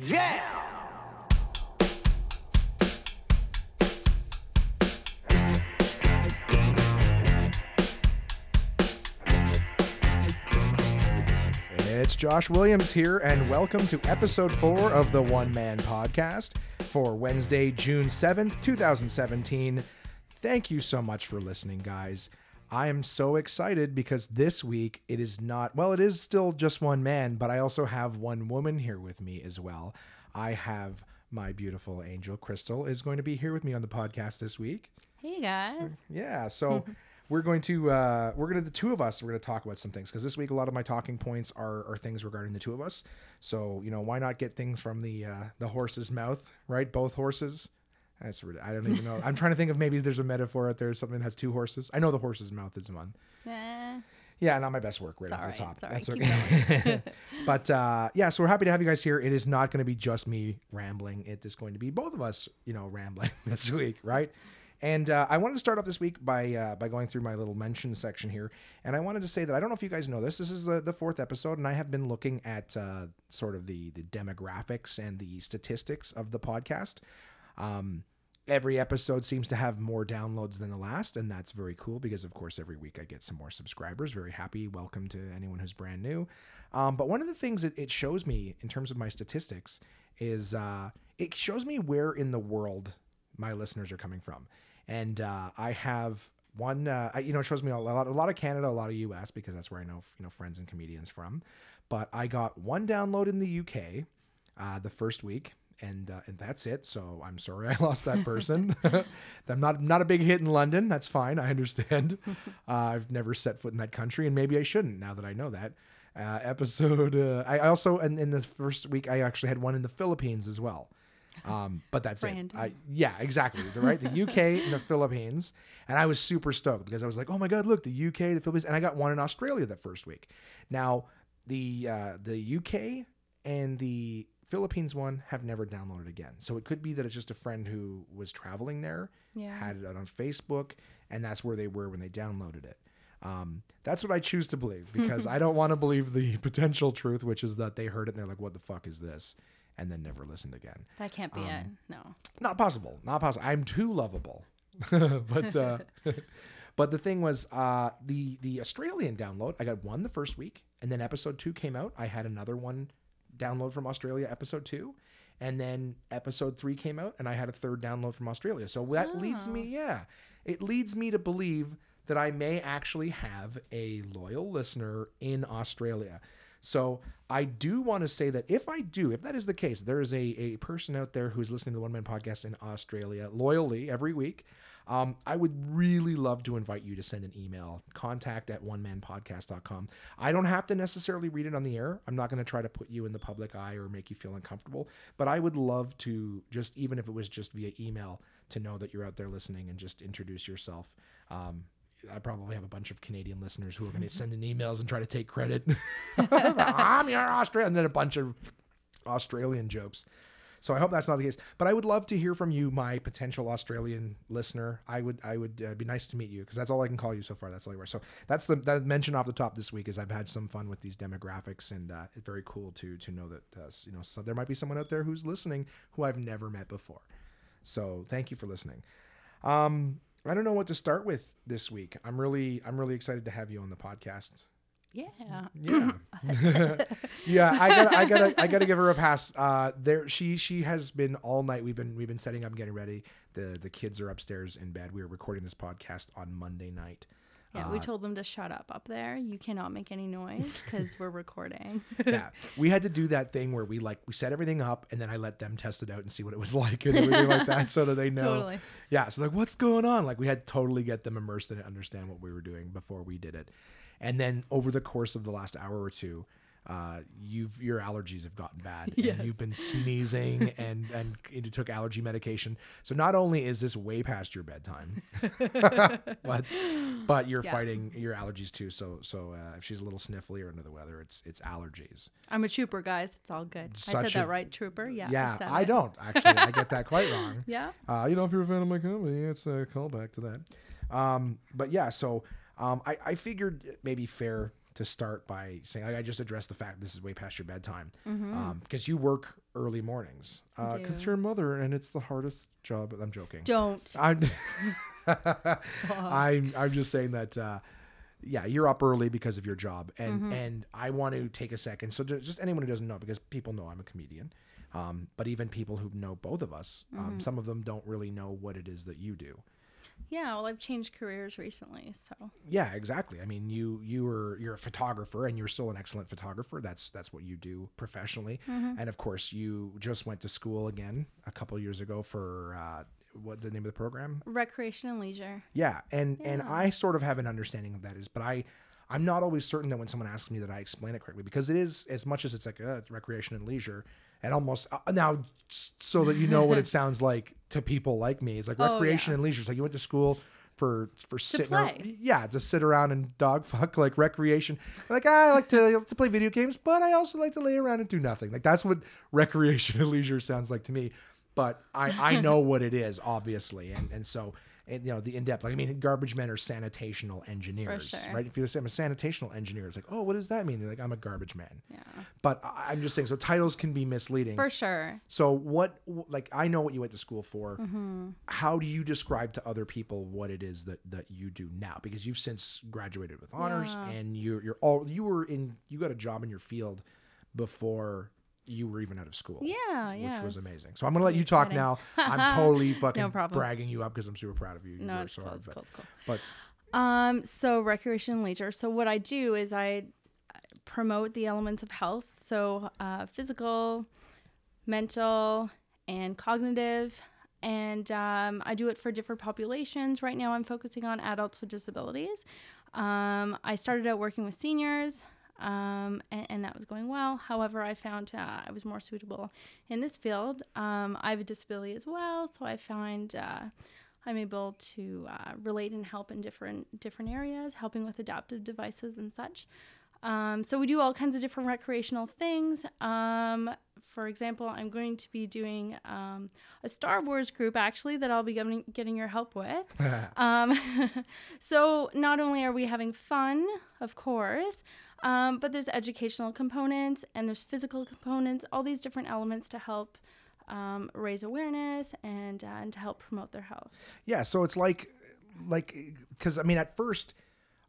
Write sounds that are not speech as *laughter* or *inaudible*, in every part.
Yeah! It's Josh Williams here, and welcome to episode four of the One Man Podcast for Wednesday, June 7th, 2017. Thank you so much for listening, guys. I am so excited because this week it is not, well, it is still just one man, but I also have one woman here with me as well. I have my beautiful angel, Crystal, is going to be here with me on the podcast this week. Hey guys. Yeah, so *laughs* we're going to uh, we're going to the two of us. We're going to talk about some things because this week a lot of my talking points are, are things regarding the two of us. So you know why not get things from the uh, the horse's mouth, right? Both horses. That's I don't even know. I'm trying to think of maybe there's a metaphor out there. Something that has two horses. I know the horse's mouth is one. Eh, Yeah, not my best work right It's off all the top. That's keep okay. *laughs* but uh, yeah, so we're happy to have you guys here. It is not going to be just me rambling. It is going to be both of us, you know, rambling *laughs* this week, right? And uh, I wanted to start off this week by uh, by going through my little mention section here, and I wanted to say that I don't know if you guys know this. This is the, the fourth episode, and I have been looking at uh, sort of the the demographics and the statistics of the podcast. Um, every episode seems to have more downloads than the last and that's very cool because of course every week i get some more subscribers. Very happy. Welcome to anyone who's brand new. Um, but one of the things that it shows me in terms of my statistics is uh, it shows me where in the world my listeners are coming from. And uh, i have one uh, you know it shows me a lot, a lot of canada a lot of us because that's where i know you know friends and comedians from. But i got one download in the uk uh, the first week, and uh, and that's it. So I'm sorry *laughs* I lost that person. *laughs* I'm not not a big hit in London. That's fine. I understand. *laughs* uh, I've never set foot in that country, and maybe I shouldn't now that I know that. Uh, episode. Uh, I also and in the first week I actually had one in the Philippines as well. Um, but that's it. I, yeah, exactly. The right, the UK and the Philippines, and I was super stoked because I was like, oh my god, look, the UK, the Philippines, and I got one in Australia that first week. Now, the uh, the UK and the Philippines one have never downloaded again. So it could be that it's just a friend who was traveling there, Yeah. had it on Facebook, and that's where they were when they downloaded it. Um, that's what I choose to believe because *laughs* I don't want to believe the *laughs* potential truth, which is that they heard it and they're like, "What the fuck is this?" and then never listened again. that can't be Um, it. No. Not possible. Not possible. I'm too lovable. *laughs* but uh, but the thing was, uh, the the Australian download. I got one the first week, and then episode two came out. I had another one download from Australia, episode two, and then episode three came out, and I had a third download from Australia. So that leads me, oh. yeah, it leads me to believe that I may actually have a loyal listener in Australia. So I do want to say that if I do, if that is the case, there is a, a person out there who's listening to the One Man Podcast in Australia loyally every week. Um, I would really love to invite you to send an email, contact at one man onemanpodcast.com. I don't have to necessarily read it on the air. I'm not going to try to put you in the public eye or make you feel uncomfortable, but I would love to just, even if it was just via email, to know that you're out there listening and just introduce yourself. Um, I probably have a bunch of Canadian listeners who are going *laughs* to send in emails and try to take credit. *laughs* *laughs* I'm your Australian, and then a bunch of Australian jokes. So I hope that's not the case. But I would love to hear from you, my potential Australian listener. I would, I would uh, be nice to meet you because that's all I can call you so far. That's all you are. So that's the that mention off the top this week is I've had some fun with these demographics and uh, it's very cool to to know that uh, you know so there might be someone out there who's listening who I've never met before. So thank you for listening. Um, I don't know what to start with this week. I'm really I'm really excited to have you on the podcast. Yeah. Yeah, *laughs* yeah. I gotta, I gotta, I gotta give her a pass. Uh, there, she, she has been all night. We've been, we've been setting up, getting ready. The, the kids are upstairs in bed. We were recording this podcast on Monday night. Yeah. we told them to shut up up there. You cannot make any noise because we're recording. *laughs* yeah, we had to do that thing where we like we set everything up and then I let them test it out and see what it was *laughs* like and everything like that, so that they know. Totally. Yeah, so like, what's going on? Like, we had to totally get them immersed in it, understand what we were doing before we did it, and then over the course of the last hour or two, uh, you've your allergies have gotten bad, Yes. and you've been sneezing *laughs* and and you took allergy medication. So not only is this way past your bedtime, *laughs* *laughs* but but you're Yeah. fighting your allergies too. So so uh, if she's a little sniffly or under the weather, it's it's allergies. I'm a trooper, guys. It's all good. I said Such that right, trooper? Yeah. Yeah, I it. don't actually. I get that quite wrong. Yeah. Uh, you know, if you're a fan of my comedy, it's a callback to that. Um, but yeah, so um, I, I figured it may be fair to start by saying I, I just addressed the fact this is way past your bedtime Mm-hmm. because you work early mornings because do. you're a mother and it's the hardest job. I'm joking. Don't. *laughs* I'm, I'm, I'm just saying that, uh, yeah, you're up early because of your job, and Mm-hmm. and I want to take a second. So just anyone who doesn't know, because people know I'm a comedian, um, but even people who know both of us, Mm-hmm. um, some of them don't really know what it is that you do. Yeah, well, I've changed careers recently, so Yeah, exactly. I mean, you you were you're a photographer, and you're still an excellent photographer. That's that's what you do professionally, Mm-hmm. and of course, you just went to school again a couple years ago for uh, what the name of the program? recreation and leisure. Yeah, and and I sort of have an understanding of that is, but I I'm not always certain that when someone asks me that I explain it correctly because it is as much as it's like uh, recreation and leisure, and almost uh, now so that you know what it *laughs* sounds like to people like me. It's like Oh, recreation yeah. and leisure. It's like you went to school for for sitting play. yeah to sit around and dog *laughs* fuck like recreation like "Ah, I like to, I like to play video games but I also like to lay around and do nothing like that's what *laughs* recreation and leisure sounds like to me but I I know what it is obviously and and so and you know the in depth like I mean garbage men are sanitational engineers sure. right if you say I'm a sanitational engineer it's like oh what does that mean They're like I'm a garbage man Yeah, but I- I'm just saying so titles can be misleading for sure. so what like I know what you went to school for. Mm-hmm. How do you describe to other people what it is that that you do now? Because you've since graduated with honors Yeah. and you're you're all you were in you got a job in your field before you were even out of school. Yeah, Which yeah. was amazing. So I'm gonna let you talk exciting. now. I'm *laughs* totally fucking problem. bragging you up because I'm super proud of you. You No, it's so cool. hard, It's but- cool. It's cool. But Um, so recreation and leisure. So what I do is I promote the elements of health. So uh, physical, mental, and cognitive. And um, I do it for different populations. Right now, I'm focusing on adults with disabilities. Um, I started out working with seniors, um, and, and that was going well. However, I found uh, I was more suitable in this field. Um, I have a disability as well, so I find uh, I'm able to uh, relate and help in different different areas, helping with adaptive devices and such. Um, so we do all kinds of different recreational things. Um, for example, I'm going to be doing um, a Star Wars group actually that I'll be getting, getting your help with. *laughs* Um, *laughs* so not only are we having fun, of course, um, but there's educational components and there's physical components, all these different elements to help um, raise awareness and uh, and to help promote their health. Yeah, so it's like, like, because I mean, at first,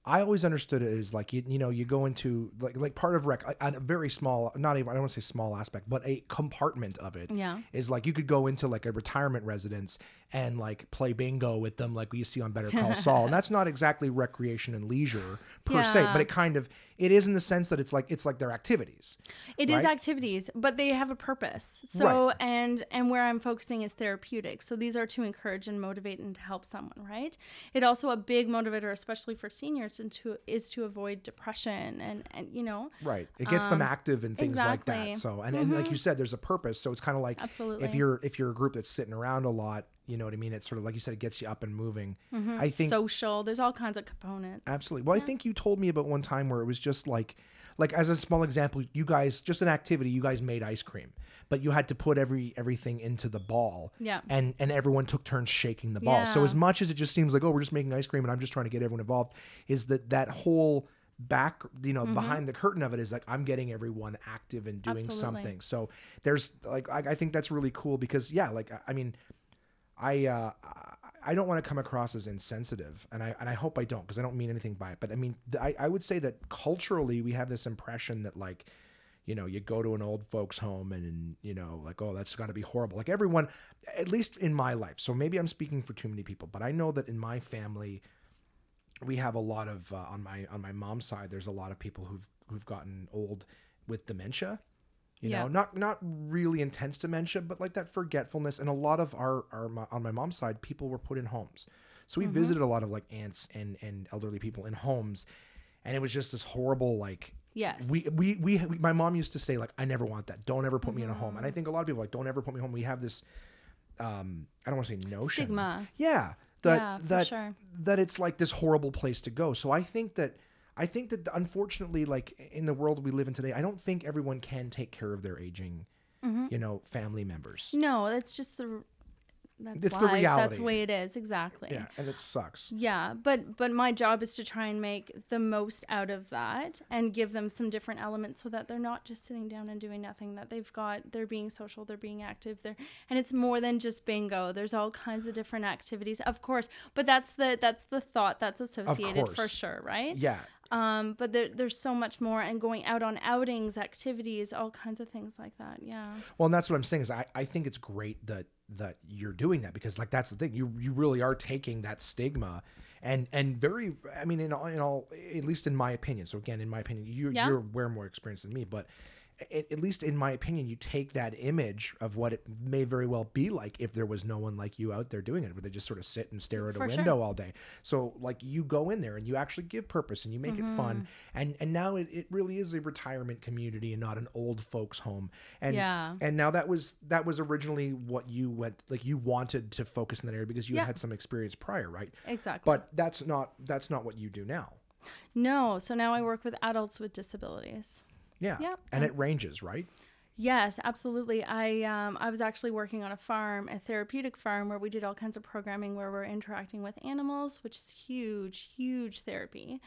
I always understood it as like you, you know, you go into like like part of rec, a, a very small, not even I don't want to say small aspect, but a compartment of it Yeah. Is like you could go into like a retirement residence and like play bingo with them, like you see on Better Call Saul, and *laughs* that's not exactly recreation and leisure per se, but it kind of it is in the sense that it's like it's like their activities. It is Right? activities, but they have a purpose. So and and where I'm focusing is therapeutic. So these are to encourage and motivate and to help someone, right? It also a big motivator, especially for seniors, and to is to avoid depression and and you know Right. It gets them active and things like exactly. Mm-hmm. that. So and, and like you said, there's a purpose. So it's kind of like Absolutely. if you're if you're a group that's sitting around a lot, you know what I mean? It's sort of like you said, it gets you up and moving. Mm-hmm. I think social. There's all kinds of components. absolutely. Well, I think you told me about one time where it was just like like as a small example, you guys just an activity, you guys made ice cream, but you had to put every everything into the ball. Yeah. And and everyone took turns shaking the ball. So as much as it just seems like, oh, we're just making ice cream and I'm just trying to get everyone involved, is that that whole back you know mm-hmm. behind the curtain of it is like i'm getting everyone active and doing Absolutely. something so there's like I, I think that's really cool because yeah like i mean i uh I- don't want to come across as insensitive and i and i hope i don't because i don't mean anything by it but i mean I, I would say that culturally we have this impression that like you know you go to an old folks home and you know like oh that's got to be horrible. Like everyone at least in my life so maybe i'm speaking for too many people but i know that in my family we have a lot of uh, on my on my mom's side there's a lot of people who've who've gotten old with dementia you Yeah. know not not really intense dementia but like that forgetfulness and a lot of our our mo- on my mom's side people were put in homes so we visited a lot of like aunts and and elderly people in homes and it was just this horrible like Yes. we, we we we my mom used to say like I never want that. Don't ever put me in a home. And I think a lot of people like don't ever put me home. We have this um I don't want to say notion. Stigma. Yeah. That Yeah, for that sure. that it's like this horrible place to go. So I think that I think that unfortunately like in the world we live in today, I don't think everyone can take care of their aging Mm-hmm. you know family members. No, that's just the that's It's the life. That's the way it is. Exactly. Yeah, and it sucks. Yeah, but but my job is to try and make the most out of that and give them some different elements so that they're not just sitting down and doing nothing. That they've got they're being social, they're being active, they're and it's more than just bingo. There's all kinds of different activities, of course. But that's the that's the thought that's associated for sure, right? Yeah, Um, but there, there's so much more, and going out on outings, activities, all kinds of things like that. Yeah. Well, and that's what I'm saying is I, I think it's great that that you're doing that because like that's the thing you you really are taking that stigma and and very I mean in all, in all at least in my opinion so again in my opinion you Yeah. you're way more experienced than me but at, at least in my opinion you take that image of what it may very well be like if there was no one like you out there doing it where they just sort of sit and stare at a For sure. window all day so like you go in there and you actually give purpose and you make it Mm-hmm. fun and and now it, it really is a retirement community and not an old folks home and Yeah. and now that was that was originally what you went like you wanted to focus in that area because you Yeah. had some experience prior right Exactly. but that's not that's not what you do now no, so now I work with adults with disabilities. Yeah Yep. and it ranges right Yes, absolutely. I um, I was actually working on a farm, a therapeutic farm, where we did all kinds of programming where we're interacting with animals, which is huge, huge therapy.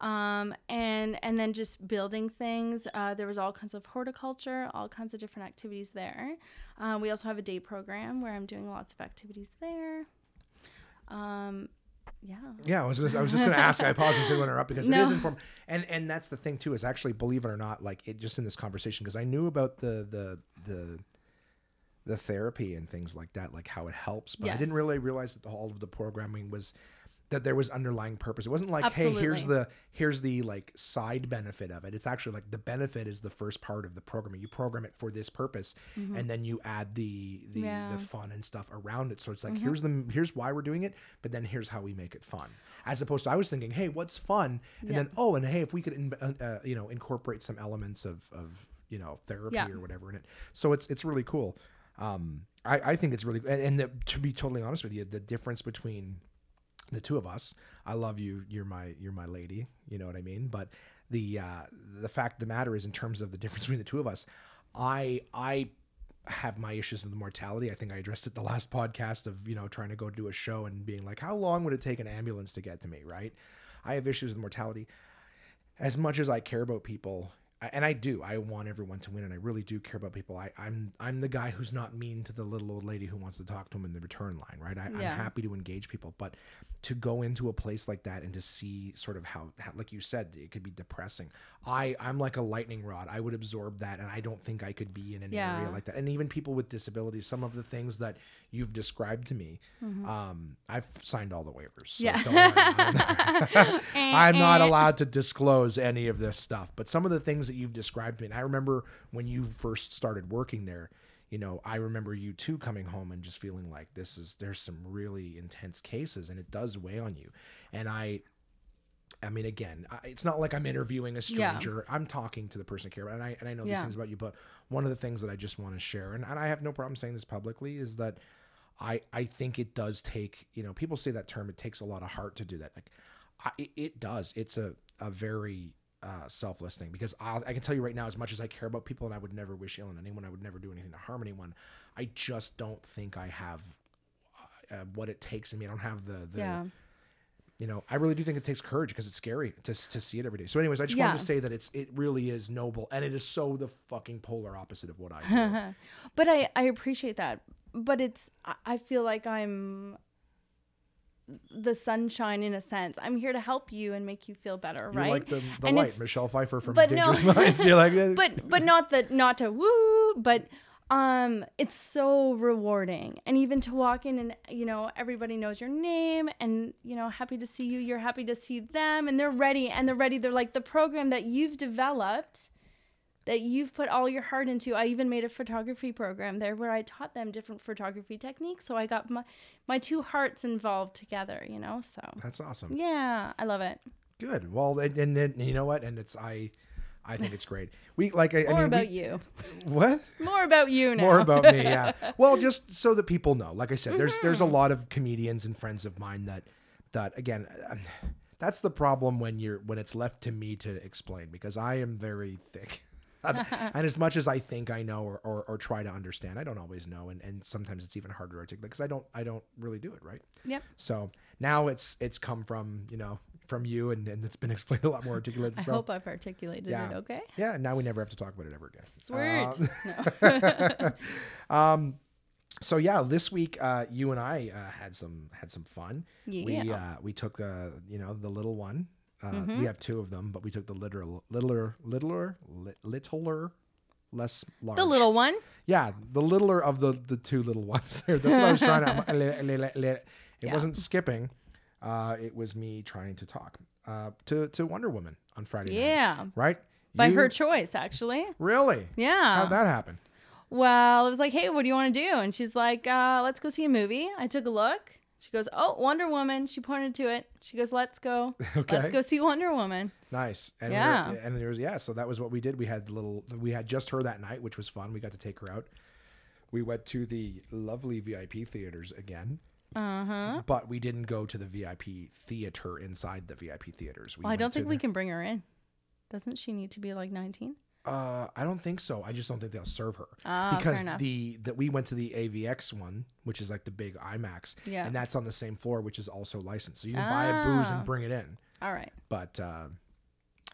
Um, and and then just building things. Uh, there was all kinds of horticulture, all kinds of different activities there. Uh, we also have a day program where I'm doing lots of activities there. Um, yeah. yeah i was just, I was just gonna ask i apologize to interrupt because it No. is inform and and that's the thing too is actually believe it or not like it just in this conversation because i knew about the the the the therapy and things like that like how it helps but i didn't really realize that all of the programming was that there was underlying purpose. It wasn't like, hey, here's the here's the like side benefit of it. It's actually like the benefit is the first part of the programming. You program it for this purpose, and then you add the the, Mm-hmm. Yeah. Mm-hmm. the fun and stuff around it. So it's like here's the here's why we're doing it, but then here's how we make it fun. As opposed to I was thinking, hey, what's fun, and Yeah. then oh, and hey, if we could in, uh, uh, you know incorporate some elements of of you know therapy Yeah. or whatever in it. So it's it's really cool. Um, I I think it's really and, and the, to be totally honest with you, the difference between the two of us. I love you. You're my you're my lady. You know what i mean? But the uh the fact the matter is in terms of the *laughs* difference between the two of us i i have my issues with mortality. I think i addressed it the last podcast of you know trying to go do a show and being like how long would it take an ambulance to get to me? Right? I have issues with mortality. As much as i care about people and I do. I want everyone to win, and I really do care about people. I, I'm I'm the guy who's not mean to the little old lady who wants to talk to him in the return line, right? I, Yeah. I'm happy to engage people, but to go into a place like that and to see sort of how, how, like you said, it could be depressing. I I'm like a lightning rod. I would absorb that, and I don't think I could be in an area like that. And even people with disabilities, some of the things that you've described to me, um, I've signed all the waivers. So Yeah. I'm- not *laughs* allowed to disclose any of this stuff, but some of the things that you've described to me, and I remember when you first started working there, you know, I remember you too coming home and just feeling like this is there's some really intense cases and it does weigh on you. And I I mean, again, it's not like I'm interviewing a Yeah. stranger. I'm talking to the person I care about, and I and I know these Yeah. things about you. But one of the things that I just want to share, and, and I have no problem saying this publicly, is that I I think it does take you know people say that term. It takes a lot of heart to do that. Like, I, it, it does. It's a a very uh, selfless thing because i I can tell you right now, as much as I care about people and I would never wish ill on anyone, I would never do anything to harm anyone. I just don't think I have uh, what it takes in me. I don't have the the Yeah. you know, I really do think it takes courage because it's scary to, to see it every day. So, anyways, I just wanted to say that it's it really is noble, and it is so the fucking polar opposite of what I *laughs* do. but I, I appreciate that. But it's I feel like I'm the sunshine in a sense. I'm here to help you and make you feel better, You're right? like the, the And light, Michelle Pfeiffer from but no. Dangerous *laughs* Minds. You're like, *laughs* uh, but but not the not to woo, but um it's so rewarding. And even to walk in and you know everybody knows your name and you know happy to see you, you're happy to see them and they're ready and they're ready. They're like the program that you've developed that you've put all your heart into. I even made a photography program there where I taught them different photography techniques. So I got my my two hearts involved together, you know. So that's awesome. yeah, I love it. Good. Well, and, and, and you know what? And it's I, I think it's great. We like I, I More mean, about we- you. *laughs* What? More about you now. More about me, yeah. *laughs* Well, just so that people know. Like I said, there's there's Mm-hmm. a lot of comedians and friends of mine that that again, *sighs* that's the problem when you're when it's left to me to explain because I am very thick. And as much as I think I know or, or, or try to understand, I don't always know, and, and sometimes it's even harder to articulate because I don't I don't really do it right. Yep. So now it's it's come from you know from you, and, and it's been *laughs* explained a lot more articulate. I so hope I've articulated Yeah. it okay. yeah, now we never have to talk about it ever again. Sweet. Um, no. *laughs* um, so yeah, this week uh, you and I uh, had some had some fun. We Yeah. uh, we took uh, you know the little one. Uh, Mhm. We have two of them, but we took the littler, littler, littler, li- littler, less large. the little one. yeah, the littler of the the two little *laughs* ones. There, that's what I was trying to. *laughs* It Yeah. wasn't skipping. Uh, it was me trying to talk uh, to to Wonder Woman on Friday. night, Yeah. right. By You- her choice, actually. Really? Yeah. How'd that happen? Well, it was like, hey, what do you want to do? And she's like, uh, let's go see a movie. I took a look. She goes, oh, Wonder Woman. She pointed to it. She goes, let's go. *laughs* Okay. Let's go see Wonder Woman. Nice. And Yeah. we were- and there was yeah, so that was what we did. We had the little we had just her that night, which was fun. We got to take her out. We went to the lovely VIP theaters again, Uh huh. but we didn't go to the VIP theater inside the VIP theaters. We Well, I don't think we can bring her in. Doesn't she need to be like 19? Uh, I don't think so. I just don't think they'll serve her Ah, because the that we went to the AVX one, which is like the big IMAX, Yeah. and that's on the same floor, which is also licensed. So you can buy a booze Ah. and bring it in. All right. But uh,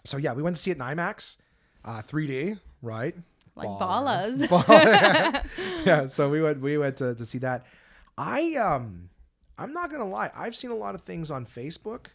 so yeah, we went to see it in IMAX, uh, 3D, right? Like Baller. ballas. *laughs* Ball- *laughs* yeah, so we went we went to, to see that. I um I'm not gonna lie, I've seen a lot of things on Facebook.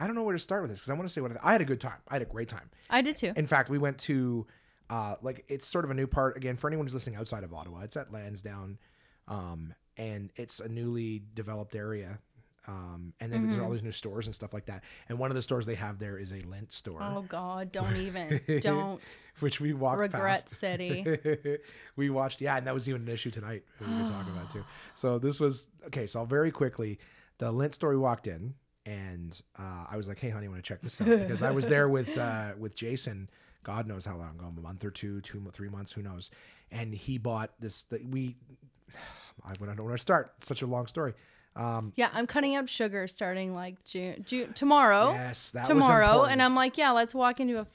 I don't know where to start with this because I want to say what I, I had a good time. I had a great time. I did too. In fact, we went to uh like it's sort of a new part again for anyone who's listening outside of Ottawa. It's at Lansdowne, um, and it's a newly developed area. Um, and then Mm-hmm. there's all these new stores and stuff like that. And one of the stores they have there is a Lindt store, Oh God, don't even. *laughs* don't. which we walked Regret past. City. *laughs* we watched, yeah, and that was even an issue tonight. We were talking about too. *gasps* So this was okay. So very quickly, the Lindt store we walked in, and uh, I was like, "Hey, honey, you want to check this out?" Because I was there with uh, with Jason. God knows how long ago, a month or two, two, three months, who knows? And he bought this. That we, *sighs* I don't know where to start. It's such a long story. Um, Yeah, I'm cutting out sugar starting like June, June tomorrow. yes, that was tomorrow, and I'm like, yeah, let's walk into a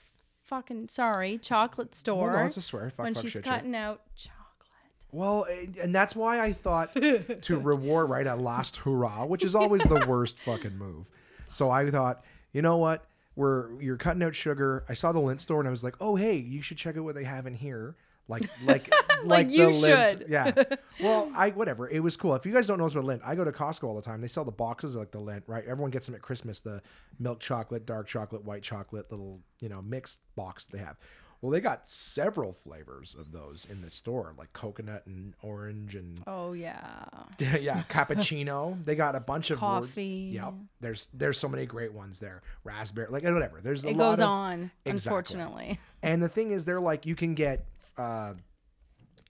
fucking sorry chocolate store Well, no, it's a swear. Fuck, when fuck, she's shit, shit. cutting out chocolate. Well, and- and that's why I thought *laughs* to reward right a last hurrah, which is always the worst fucking move. So I thought, you know what? We're you're cutting out sugar. I saw the Lindt store and I was like, oh hey, you should check out what they have in here. Like *laughs* like like, you the Lindt. should. Yeah. *laughs* Well, I whatever. It was cool. If you guys don't know about Lindt, I go to Costco all the time. They sell the boxes of like the Lindt, right? Everyone gets them at Christmas. The milk chocolate, dark chocolate, white chocolate, little you know mixed box they have. Well, they got several flavors of those in the store, like coconut and orange and Oh yeah, *laughs* yeah, cappuccino. They got a *laughs* bunch of word- coffee. Yep. There's there's so many great ones there. Raspberry, like whatever. There's a It lot goes of, on, Exactly. unfortunately. And the thing is, they're like you can get uh,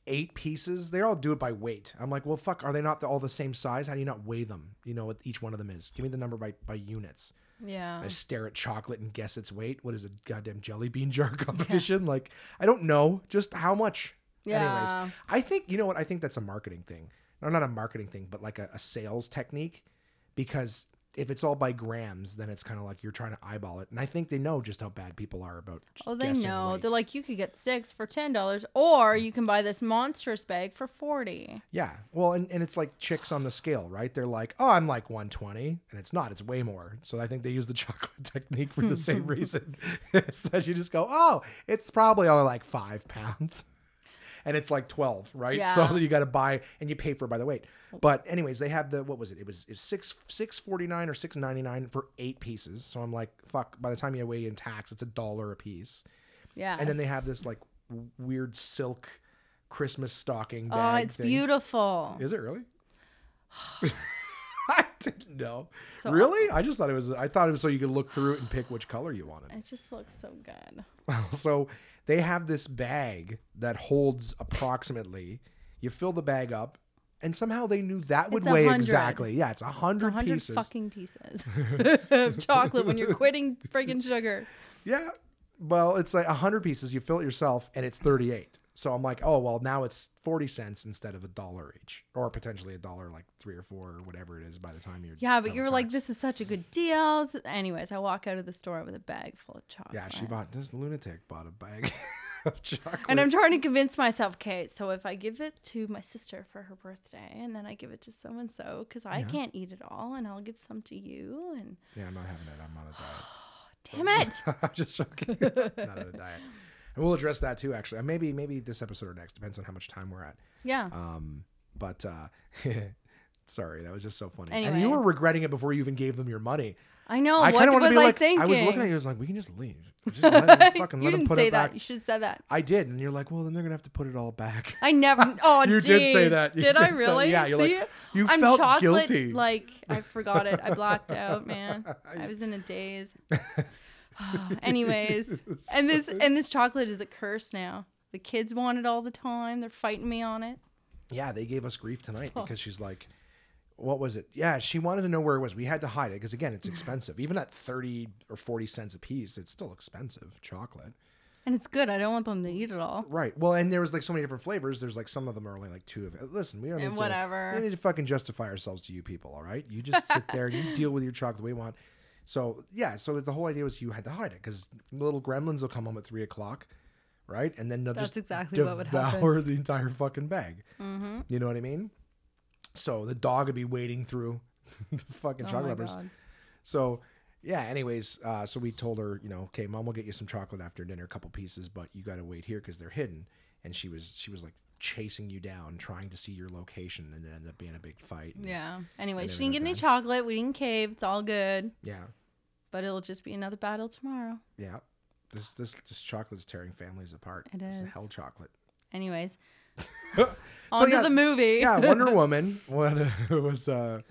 eight pieces. They all do it by weight. I'm like, well, fuck. Are they not all the same size? How do you not weigh them? You know what each one of them is. Give me the number by by units. Yeah. I stare at chocolate and guess its weight. What is a goddamn jelly bean jar *laughs* competition? Like I don't know just how much. Yeah. Anyways, I think you know what I think that's a marketing thing. No, not a marketing thing, but like a, a sales technique. Because if it's all by grams, then it's kind of like you're trying to eyeball it. And I think they know just how bad people are about. Oh, they know. weight. They're like, you could get six for ten dollars, or you can buy this monstrous bag for forty. Yeah. Well, and, and it's like chicks on the scale, right? They're like, oh, I'm like 120. And it's not, it's way more. So I think they use the *laughs* chocolate technique for the same *laughs* reason. *laughs* that you just go, oh, it's probably only like five pounds. And it's like 12, right? Yeah. So you got to buy and you pay for it by the weight. But anyways, they have the, what was it? It was, it was six, 649 or 699 for eight pieces. So I'm like, fuck, by the time you weigh in tax, it's a dollar a piece. Yeah. And then they have this like weird silk Christmas stocking Oh, it's thing. beautiful. Is it really? *sighs* *laughs* I didn't know. So- really? I just thought it was. I thought it was so you could look through it and pick which color you wanted. It just looks so good. *laughs* so they have this bag that holds approximately. You fill the bag up, and somehow they knew that would weigh exactly. Yeah, it's a It's a hundred hundred pieces. fucking pieces *laughs* of chocolate when you're quitting friggin' sugar. Yeah. Well, it's like a hundred pieces. You fill it yourself, and it's thirty-eight. So I'm like, oh well, now it's forty cents instead of a dollar each, or potentially a dollar, like three or four, or whatever it is by the time you're. Yeah, but you're like, this is such a good deal. S- Anyways, I walk out of the store with a bag full of chocolate. Yeah, she bought this lunatic bought a bag. *laughs* of chocolate. And I'm trying to convince myself, okay, so if I give it to my sister for her birthday and then I give it to so and so, because I Yeah. can't eat it all, and I'll give some to you, and yeah, I'm not having it. I'm on a diet. *gasps* damn it. *laughs* I'm just joking. *laughs* not on a diet. And we'll address that too. Actually, maybe maybe this episode or next depends on how much time we're at. Yeah. Um, but uh, *laughs* sorry, that was just so funny. And you were regretting it before you even gave them your money. I know. I what kind of want was be I like, thinking? I was looking at you. I was like, we can just leave. Just let them *laughs* fucking you let them didn't put say it that. back. You should have said that. I did, and you're like, well, then they're gonna have to put it all back. I never. *laughs* Oh, You did say that. You did I did say- really? yeah, you're like, you I'm felt chocolate. guilty. Like I forgot it. I blacked out, man. I was in a daze. *sighs* Anyways, *laughs* and this and this chocolate is a curse now. The kids want it all the time. They're fighting me on it. Yeah, they gave us grief tonight because she's like, what was it? Yeah, she wanted to know where it was. We had to hide it because again, it's *sighs* expensive. Even at thirty or forty cents a piece, it's still expensive chocolate. And it's good. I don't want them to eat it all. Right. Well, and there was like so many different flavors. There's like some of them are only like two of it. Listen, we don't And need whatever. To, we need to fucking justify ourselves to you people. All right. You just sit there and you *laughs* deal with your chocolate the way you want. So yeah. So the whole idea was you had to hide it because little gremlins will come home at three o'clock, right? And then they'll That's just exactly what would devour happen. the entire fucking bag. Mm-hmm. You know what I mean? So the dog would be wading through *laughs* the fucking Oh chocolate god. So yeah, anyways, uh, so we told her, you know, okay, mom will get you some chocolate after dinner, a couple pieces, but you got to wait here because they're hidden. And she was, she was like chasing you down, trying to see your location, and it ended up being a big fight. And Yeah. Anyway, she didn't get we're any chocolate. We didn't cave. It's all good. yeah, But it'll just be another battle tomorrow. yeah. This, this, this chocolate's tearing families apart. It is. hell chocolate. Anyways, *laughs* So, on yeah, to the movie. yeah, Wonder *laughs* Woman. What it *laughs* was? Uh,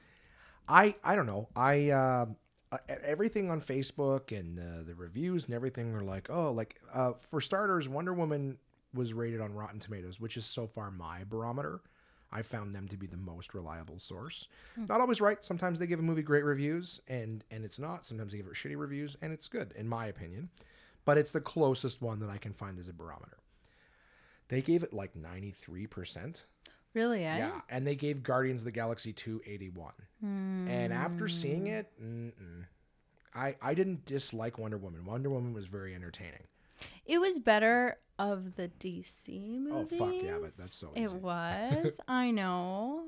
I I don't know. I uh, uh, everything on Facebook and uh, the reviews and everything are like, oh, like uh, for starters, Wonder Woman was rated on Rotten Tomatoes, which is so far my barometer. I found them to be the most reliable source. Not always right. Sometimes they give a movie great reviews, and and it's not. Sometimes they give it shitty reviews, and it's good in my opinion. But it's the closest one that I can find as a barometer. They gave it like ninety three percent. Really, eh? Yeah, and they gave Guardians of the Galaxy 281. And after seeing it, mm-mm, I I didn't dislike Wonder Woman. Wonder Woman was very entertaining. It was better of the DC movie. Oh fuck yeah, but that's so easy. It *laughs* was. I know,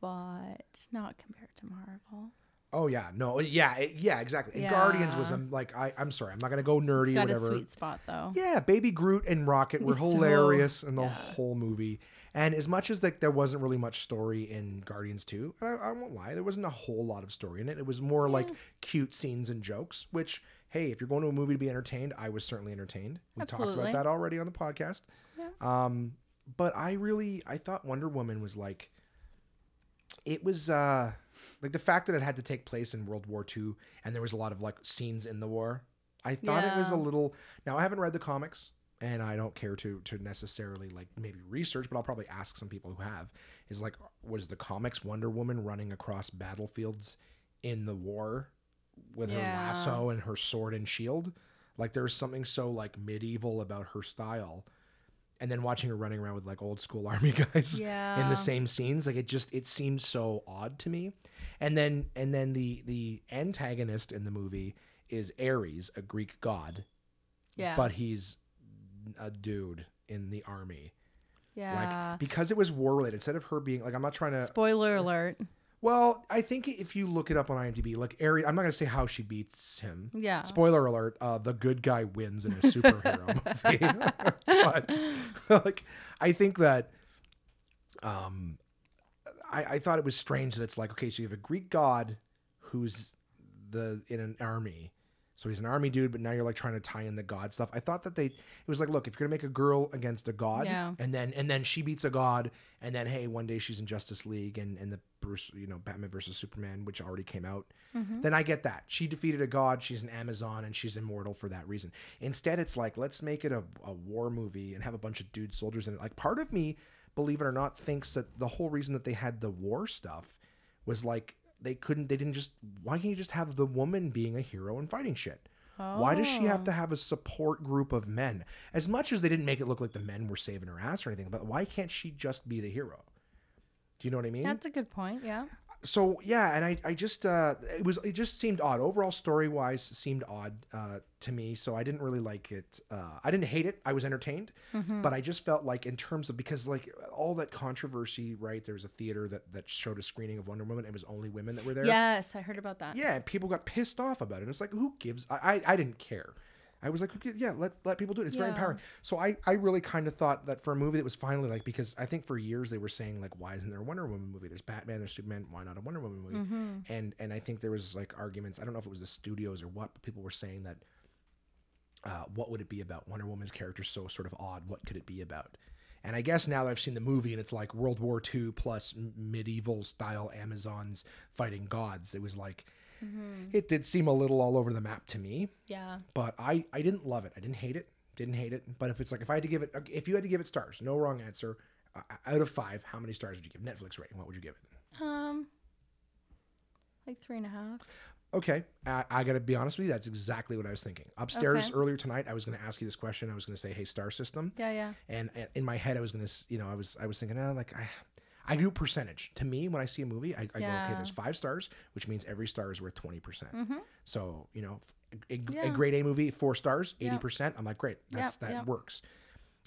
but not compared to Marvel. Oh yeah, no, yeah, it- yeah, exactly. And Yeah. Guardians was um, like I I'm sorry, I'm not gonna go nerdy Got or whatever. a sweet spot though. Yeah, Baby Groot and Rocket were So- hilarious in the yeah. whole movie. And as much as like there wasn't really much story in Guardians 2, and I, I won't lie, there wasn't a whole lot of story in it. It was more like cute scenes and jokes, which hey, if you're going to a movie to be entertained, I was certainly entertained. We talked about that already on the podcast. Yeah. Um, but I really I thought Wonder Woman was like it was uh like the fact that it had to take place in World War II and there was a lot of like scenes in the war. I thought it was a little now I haven't read the comics and I don't care to to necessarily like maybe research, but I'll probably ask some people who have. Is like was the comics Wonder Woman running across battlefields in the war with her lasso and her sword and shield? Like there's something so like medieval about her style. And then watching her running around with like old school *laughs* army guys Yeah. in the same scenes like it just it seemed so odd to me and then and then the the antagonist in the movie is ares a greek god Yeah. but he's a dude in the army yeah. like because it was war related instead of her being like i'm not trying to Spoiler alert. well i think if you look it up on imdb like ares i'm not going to say how she beats him Yeah. Spoiler alert: uh, the good guy wins in a superhero *laughs* movie. *laughs* but like, I think that, um, I, I thought it was strange that it's like, okay, so you have a Greek god who's the in an army, so he's an army dude, but now you're like trying to tie in the god stuff. I thought that they, it was like, look, if you're gonna make a girl against a god, Yeah. and then and then she beats a god, and then hey, one day she's in Justice League and and the Bruce, you know, Batman versus Superman, which already came out Mhm. then I get that. She defeated a god, she's an Amazon, and she's immortal for that reason. Instead, it's like, let's make it a, a war movie and have a bunch of dude soldiers in it. Like, part of me, believe it or not, thinks that the whole reason that they had the war stuff was like, they couldn't, they didn't just, why can't you just have the woman being a hero and fighting shit? Why does she have Oh. to have a support group of men? As much as they didn't make it look like the men were saving her ass or anything, but why can't she just be the hero? Do you know what I mean? That's a good point. Yeah. So yeah, and I, I just uh, it was it just seemed odd overall story wise seemed odd uh, to me. So I didn't really like it. Uh, I didn't hate it. I was entertained, Mm-hmm. but I just felt like in terms of because like all that controversy, right? There was a theater that that showed a screening of Wonder Woman. It was only women that were there. Yes, I heard about that. Yeah, and people got pissed off about it. It's like who gives? I I, I didn't care. I was like, okay, yeah, let let people do it. It's very Yeah. empowering. So I I really kind of thought that for a movie that was finally like because I think for years they were saying like why isn't there a Wonder Woman movie? There's Batman, there's Superman, why not a Wonder Woman movie? Mm-hmm. And and I think there was like arguments. I don't know if it was the studios or what, but people were saying that uh, what would it be about? Wonder Woman's character is so sort of odd. What could it be about? And I guess now that I've seen the movie and it's like World War II plus m- medieval style Amazons fighting gods, it was like it did seem a little all over the map to me. Yeah. But I I didn't love it. I didn't hate it. Didn't hate it. But if it's like if I had to give it, if you had to give it stars, no wrong answer. Uh, out of five, how many stars would you give Netflix rating? What would you give it? Um, like three and a half. Okay, I, I got to be honest with you. That's exactly what I was thinking. Upstairs Okay. earlier tonight, I was going to ask you this question. I was going to say, "Hey, star system," Yeah, yeah. and and in my head, I was going to, you know, I was I was thinking, oh, like I. I do percentage. To me, when I see a movie, I, I go, okay, there's five stars, which means every star is worth 20%. percent So, you know, a, a Yeah. grade A movie, four stars, 80%. I'm like, great, that's Yep, that yep. works.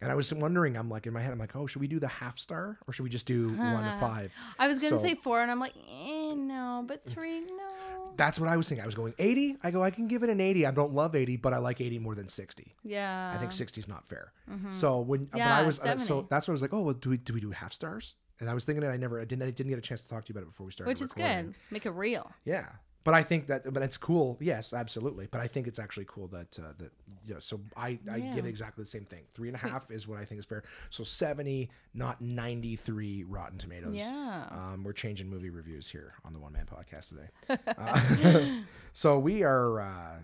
And I was wondering, I'm like, in my head, I'm like, oh, should we do the half star or should we just do *laughs* one to five? I was gonna So- say four, and I'm like, eh, no, but three, no. That's what I was thinking. I was going 80. I go, I can give it an 80. I don't love 80, but I like 80 more than 60. Yeah. I think 60 is not fair. So when, but I. Yeah, was, uh, so that's what I was like, oh, well, do we, do we do half stars? And I was thinking that I never, I didn't, I didn't get a chance to talk to you about it before we started. Which is recording. good. Make it real. Yeah. But I think that, but it's cool. Yes, absolutely. But I think it's actually cool that, uh, that, you know, so I, I Yeah. give exactly the same thing. Three and a half is what I think is fair. So 70, not 93 Rotten Tomatoes. Yeah. Um, we're changing movie reviews here on the One Man Podcast today. *laughs* Uh, *laughs* so we are, uh,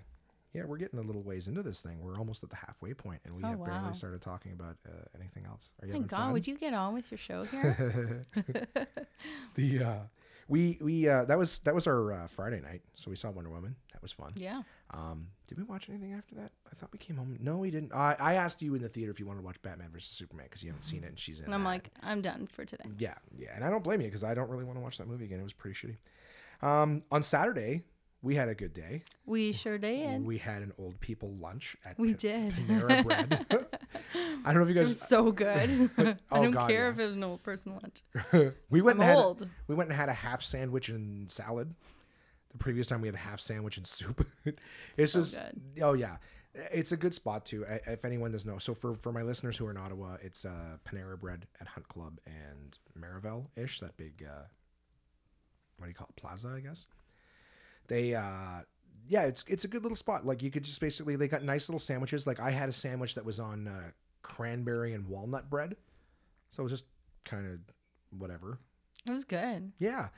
yeah, we're getting a little ways into this thing. We're almost at the halfway point, and we Oh, have wow. barely started talking about uh, anything else. Are you Thank God. fun? Would you get on with your show here? *laughs* *laughs* the uh, we we uh, that was that was our uh, Friday night, so we saw Wonder Woman. That was fun. yeah. Um, did we watch anything after that? I thought we came home. No, we didn't. I I asked you in the theater if you wanted to watch Batman versus Superman because you haven't seen it, and she's in. And I'm that. like, I'm done for today. Yeah, yeah, and I don't blame you because I don't really want to watch that movie again. It was pretty shitty. Um, on Saturday, we had a good day. We sure did. We had an old people lunch at We did. Panera *laughs* Bread. I don't know if you It guys. was so good. *laughs* *laughs* I Oh, don't God, care yeah. if it was an old person lunch. we went I'm and had old. we went and had a half sandwich and salad. The previous time we had a half sandwich and soup. this So was good. oh yeah, it's a good spot too. If anyone doesn't know, so for for my listeners who are in Ottawa, it's uh, Panera Bread at Hunt Club and Merivale ish. That big uh, what do you call it? Plaza, I guess. They uh yeah, it's it's a good little spot. Like you could just basically they got nice little sandwiches. Like I had a sandwich that was on uh, cranberry and walnut bread, so it was just kind of whatever. It was good. Yeah,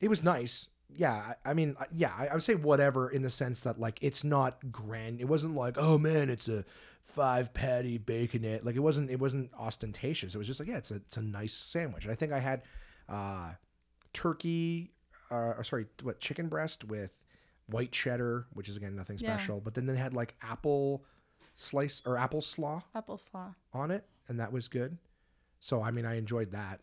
it was nice. Yeah, I, I mean, yeah, I, I would say whatever in the sense that like it's not grand. It wasn't like oh man, it's a five patty baconette. Like it wasn't. It wasn't ostentatious. It was just like yeah, it's a it's a nice sandwich. And I think I had uh, turkey, uh, or sorry, what chicken breast with white cheddar, which is again nothing Yeah. special. But then they had like apple slice or apple slaw Apple slaw. on it, and that was good. So I mean, I enjoyed that.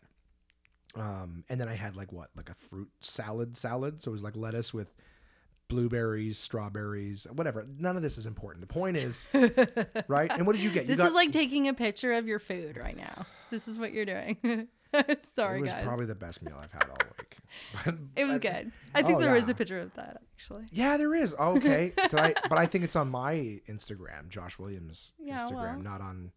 Um, and then I had like what, like a fruit salad salad. So it was like lettuce with blueberries, strawberries, whatever. None of this is important. The point is, *laughs* right? And what did you get? You This got, is like taking a picture of your food right now. This is what you're doing. *laughs* *laughs* Sorry, it was guys. probably the best meal I've had all week. *laughs* But- it was but- good. I think Oh, there is yeah. a picture of that actually. Yeah, there is. Oh, okay, *laughs* I, but I think it's on my Instagram, Josh Williams Yeah, Instagram, well. not on.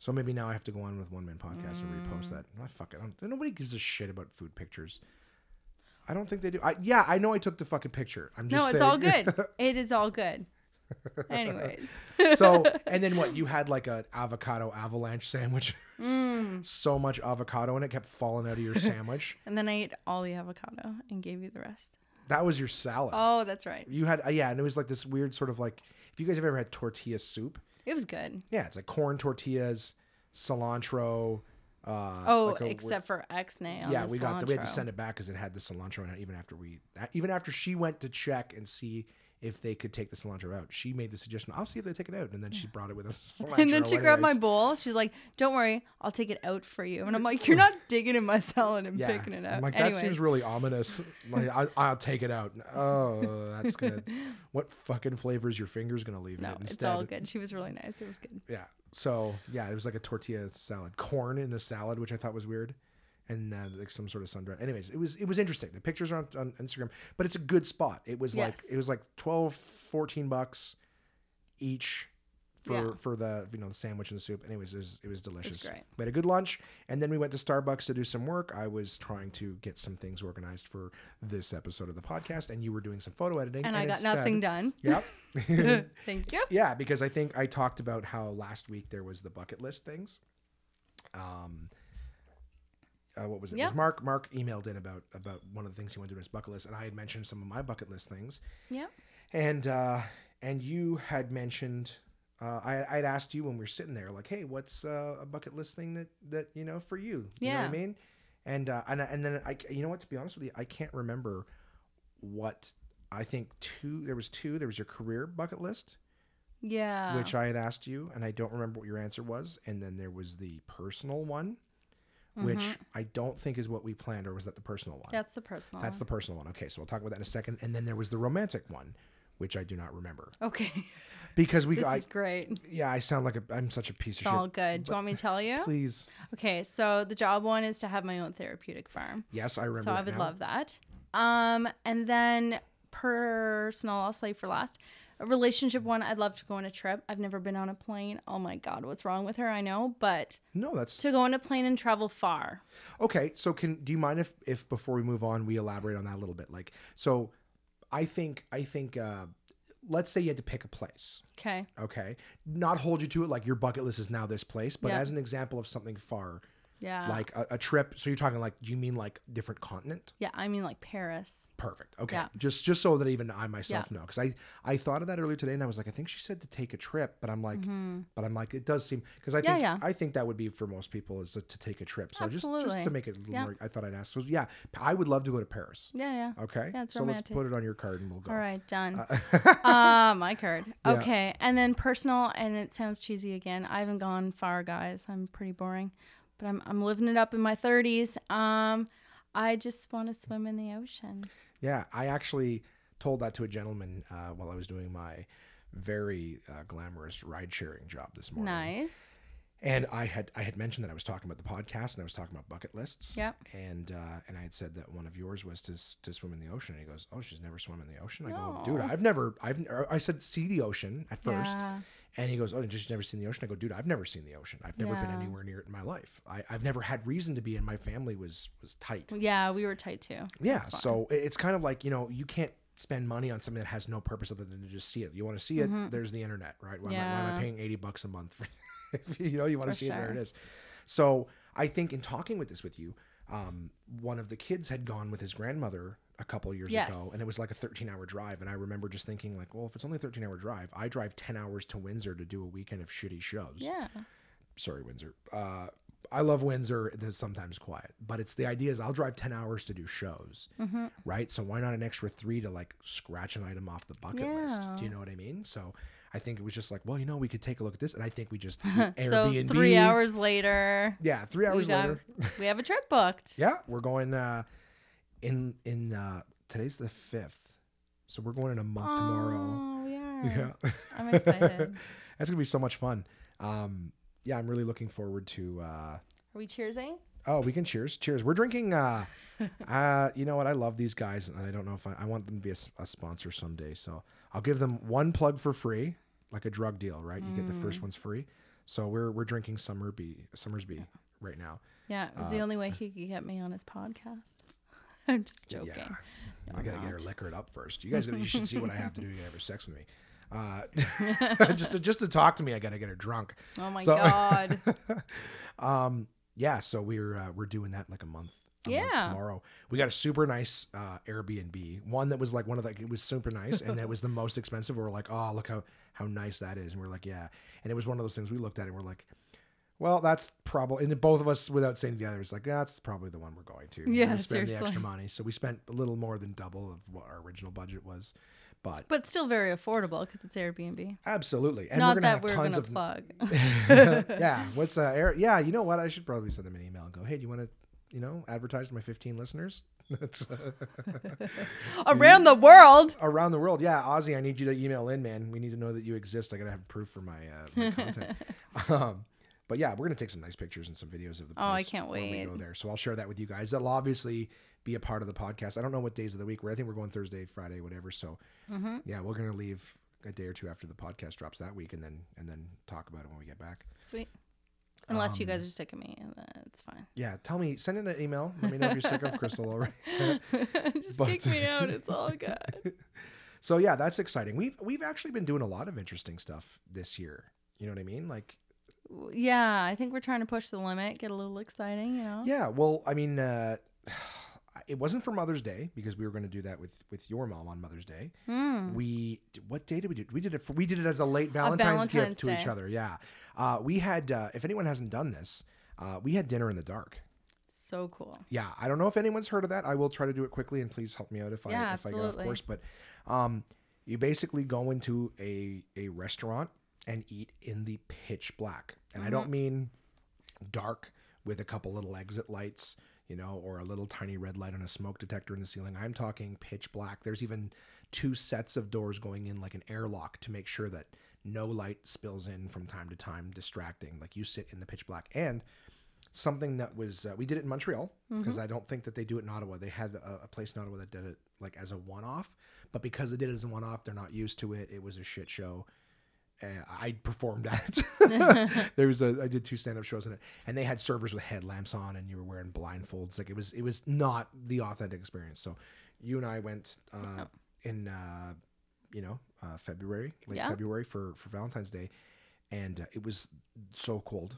So maybe now I have to go on with One Man Podcast and repost mm. that. I fuck it. I nobody gives a shit about food pictures. I don't think they do. I, yeah, I know I took the fucking picture. I'm just No, it's saying. all good. it is all good. Anyways. so and then what? You had like an avocado avalanche sandwich. *laughs* Mm. so much avocado and it kept falling out of your sandwich. *laughs* And then I ate all the avocado and gave you the rest. that was your salad. Oh, that's right. You had uh, yeah, and it was like this weird sort of like if you guys have ever had tortilla soup, It was good. yeah, it's like corn tortillas, cilantro. Uh, Oh, like a- except for X-nay on yeah, we got the, we had to send it back because it had the cilantro in it. Even after we, even after she went to check and see if they could take the cilantro out. She made the suggestion, I'll see if they take it out. And then she brought it with us. *laughs* and then she grabbed my bowl. She's like, "Don't worry, I'll take it out for you." And I'm like, "You're not digging in my salad and picking it out." I'm like, anyway, that seems really ominous. Like, I, I'll take it out. Oh, that's good. *laughs* what fucking flavor is your fingers gonna leave in no, it it's instead? all good. She was really nice. It was good. Yeah. So yeah, it was like a tortilla salad, corn in the salad, which I thought was weird, and uh, like some sort of sun dried. Anyways, it was it was interesting. The pictures are on, on Instagram, but it's a good spot. It was like it was like 12, 14 bucks each. For, Yeah. for the you know the sandwich and the soup. Anyways, it was it was delicious. great. We had a good lunch, and then we went to Starbucks to do some work. I was trying to get some things organized for this episode of the podcast, and you were doing some photo editing. And I got instead- nothing done. Yep. *laughs* *laughs* Thank you. Yeah, because I think I talked about how last week there was the bucket list things. Um, uh, what was it? It was Mark. Mark emailed in about about one of the things he wanted to do on his bucket list, and I had mentioned some of my bucket list things, Yeah. and uh, and you had mentioned. Uh, I I'd asked you when we were sitting there, like, hey, what's uh, a bucket list thing that that you know for you? You know what I mean? And uh, and and then I, you know what? To be honest with you, I can't remember what I think two. There was two. There was your career bucket list Yeah. which I had asked you, and I don't remember what your answer was. And then there was the personal one, which Mm-hmm. I don't think is what we planned, or was that the personal one? That's the personal. That's the personal one. Okay, so we'll talk about that in a second. And then there was the romantic one, which I do not remember okay. because we. *laughs* This I, is great. yeah, I sound like a. I'm such a piece It's of all shit. good. Do you want me to tell you? Please, Okay, so the job one is to have my own therapeutic farm. yes, I remember. So I would now. love that. Um, and then personal, I'll say for last. A relationship one, I'd love to go on a trip. I've never been on a plane. Oh my god, what's wrong with her? I know, but No, that's to go on a plane and travel far. okay. So can do you mind if if before we move on we elaborate on that a little bit? Like, so I think I think. uh Let's say you had to pick a place. Okay. okay not hold you to it like your bucket list is now this place but Yeah. as an example of something far Yeah. like a, a trip so you're talking like do you mean like different continent yeah, I mean like Paris. perfect okay Yeah. just just so that even i myself Yeah. know because i i thought of that earlier today and i was like i think she said to take a trip but i'm like but i'm like it does seem because i Mm-hmm. Yeah, think yeah. i think that would be for most people is to, to take a trip so just just to make it a little more i thought i'd ask so yeah i would love to go to paris Yeah, yeah. okay Yeah, it's so romantic. let's put it on your card and we'll go All right, done. uh, *laughs* my card. Okay, and then personal, and it sounds cheesy again. I haven't gone far, guys. I'm pretty boring, but I'm I'm living it up in my 30s. Um, I just want to swim in the ocean. Yeah, I actually told that to a gentleman uh, while I was doing my very uh, glamorous ride sharing job this morning. Nice. And I had I had mentioned that I was talking about the podcast and I was talking about bucket lists. Yep. And uh, and I had said that one of yours was to s- to swim in the ocean. And he goes, "Oh, she's never swum in the ocean." I go, "Dude, I've never I've or I said see the ocean at first. Yeah. And he goes, "Oh, just never seen the ocean." I go, "Dude, I've never seen the ocean. I've never been Yeah. anywhere near it in my life. I, I've never had reason to be, and my family was was tight." Yeah, we were tight too. Yeah, That's so i- it's kind of like you know you can't spend money on something that has no purpose other than to just see it. You want to see it? There's the internet, right? Why, am, I, why am I Mm-hmm. Yeah. paying eighty bucks a month for? *laughs* if you know, you want to see it where it is. So I think in talking with this with you, um, one of the kids had gone with his grandmother a couple years Yes. ago, and it was like a 13 hour drive. And I remember just thinking like, well, if it's only a 13 hour drive, I drive 10 hours to Windsor to do a weekend of shitty shows Yeah. sorry windsor uh i love windsor it's sometimes quiet but it's the idea is i'll drive 10 hours to do shows Mm-hmm. right so why not an extra three to like scratch an item off the bucket list do you know what i mean so i think it was just like well you know we could take a look at this and i think we just *laughs* So airbnb three hours later, yeah three we, hours got, later we have a trip *laughs* booked. yeah we're going uh in in uh today's the fifth so we're going in a month tomorrow Oh, *laughs* yeah. yeah I'm excited. that's gonna be so much fun um yeah i'm really looking forward to uh Are we cheersing? Oh, we can cheers. Cheers. We're drinking uh uh you know what? I love these guys and I don't know if I, I want them to be a sponsor someday. So I'll give them one plug for free, like a drug deal, right? You get the Mm. first one's free. So we're we're drinking Summerbee Somersby right now. Yeah, it was Uh, the only way he could get me on his podcast. *laughs* I'm just joking. Yeah. No, I gotta I'm get her liquored up first. You guys, gotta, you should see what I have to do to have her sex with me. *laughs* Uh, *laughs* just to just to talk to me, I gotta get her drunk. Oh my So- god. um, yeah, so we're uh, we're doing that in like a month. Yeah. tomorrow we got a super nice uh, Airbnb, one that was like one of the it was super nice, and it was the most expensive. We are like, oh, look how how nice that is, and we are like, yeah, and it was one of those things we looked at and we're like. Well, that's probably, and then both of us, without saying to the others, like, that's probably the one we're going to. Yeah, spend the extra money. So we spent a little more than double of what our original budget was. But But still very affordable because it's Airbnb. absolutely, and Not we're gonna that have we're tons gonna of plug. *laughs* yeah. What's uh, Air? Yeah, you know what? I should probably send them an email and go, hey, do you want to, you know, advertise to my 15 listeners? *laughs* That's *laughs* Around the world. around the world. Yeah, Ozzy, I need you to email in, man. We need to know that you exist. I gotta have proof for my, uh, my content. *laughs* um, but yeah, we're gonna take some nice pictures and some videos of the place. Oh, I can't when we go there. So I'll share that with you guys. That'll obviously be a part of the podcast. I don't know what days of the week. Where I think we're going Thursday, Friday, whatever. So Mm-hmm. yeah, we're gonna leave a day or two after the podcast drops that week, and then and then talk about it when we get back. Sweet. Unless you Um, guys are sick of me, it's fine. Yeah, tell me, send in an email. Let me know if you're sick of *laughs* Crystal already. *laughs* Just But- kick me out. It's all good. *laughs* So yeah, that's exciting. We've we've actually been doing a lot of interesting stuff this year. You know what I mean? Like yeah, I think we're trying to push the limit, get a little exciting, you know? yeah, well, I mean, uh, *sighs* it wasn't for Mother's Day because we were going to do that with with your mom on Mother's Day. Mm. We what day did we do? We did it for we did it as a late Valentine's, Valentine's gift to each other. Yeah, uh, we had. Uh, if anyone hasn't done this, uh, we had dinner in the dark. So cool. Yeah, I don't know if anyone's heard of that. I will try to do it quickly, and please help me out if I Yeah, if I get off course. But um, you basically go into a a restaurant and eat in the pitch black, and I Mm-hmm. don't mean dark with a couple little exit lights, you know, or a little tiny red light on a smoke detector in the ceiling. I'm talking pitch black. There's even two sets of doors going in like an airlock to make sure that no light spills in from time to time, distracting. Like you sit in the pitch black and something that was uh, we did it in Montreal because I don't think that they do it in Ottawa. They had a, a place in Ottawa that did it like as a one-off, but because they did it as a one-off, they're not used to it. It was a shit show. Uh, I performed at it. *laughs* there was a I did two stand-up shows in it, and they had servers with headlamps on, and you were wearing blindfolds. Like it was it was not the authentic experience. So you and I went uh, in uh, you know uh, February, late Yeah. February for for Valentine's Day, and uh, it was so cold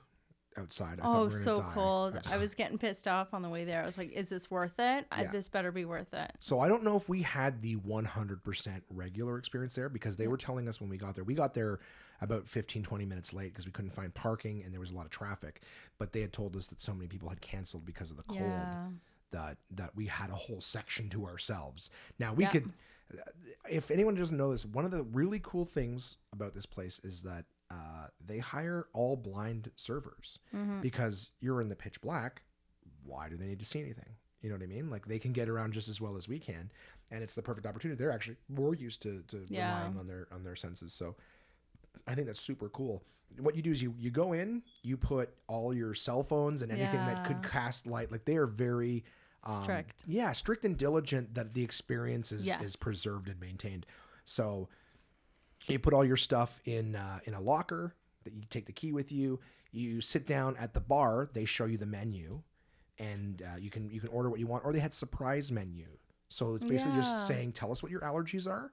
outside. I Oh, so cold. I was getting pissed off on the way there. I was like, is this worth it? I, Yeah. this better be worth it. So I don't know if we had the 100% regular experience there because they were telling us when we got there. We got there about 15 20 minutes late because we couldn't find parking and there was a lot of traffic, but they had told us that so many people had canceled because of the cold Yeah. that that we had a whole section to ourselves. Now we Yeah. could if anyone doesn't know this, one of the really cool things about this place is that uh, they hire all blind servers Mm-hmm. because you're in the pitch black. Why do they need to see anything? You know what I mean? Like they can get around just as well as we can, and it's the perfect opportunity. They're actually more used to, to Yeah. relying on their on their senses. So I think that's super cool. What you do is you you go in, you put all your cell phones and anything that could cast light. Like they are very um, Strict. Yeah, strict and diligent that the experience is, is preserved and maintained. So you put all your stuff in uh, in a locker that you take the key with you. You sit down at the bar. They show you the menu, and uh, you can you can order what you want. Or they had surprise menu. So it's basically Yeah. just saying, tell us what your allergies are,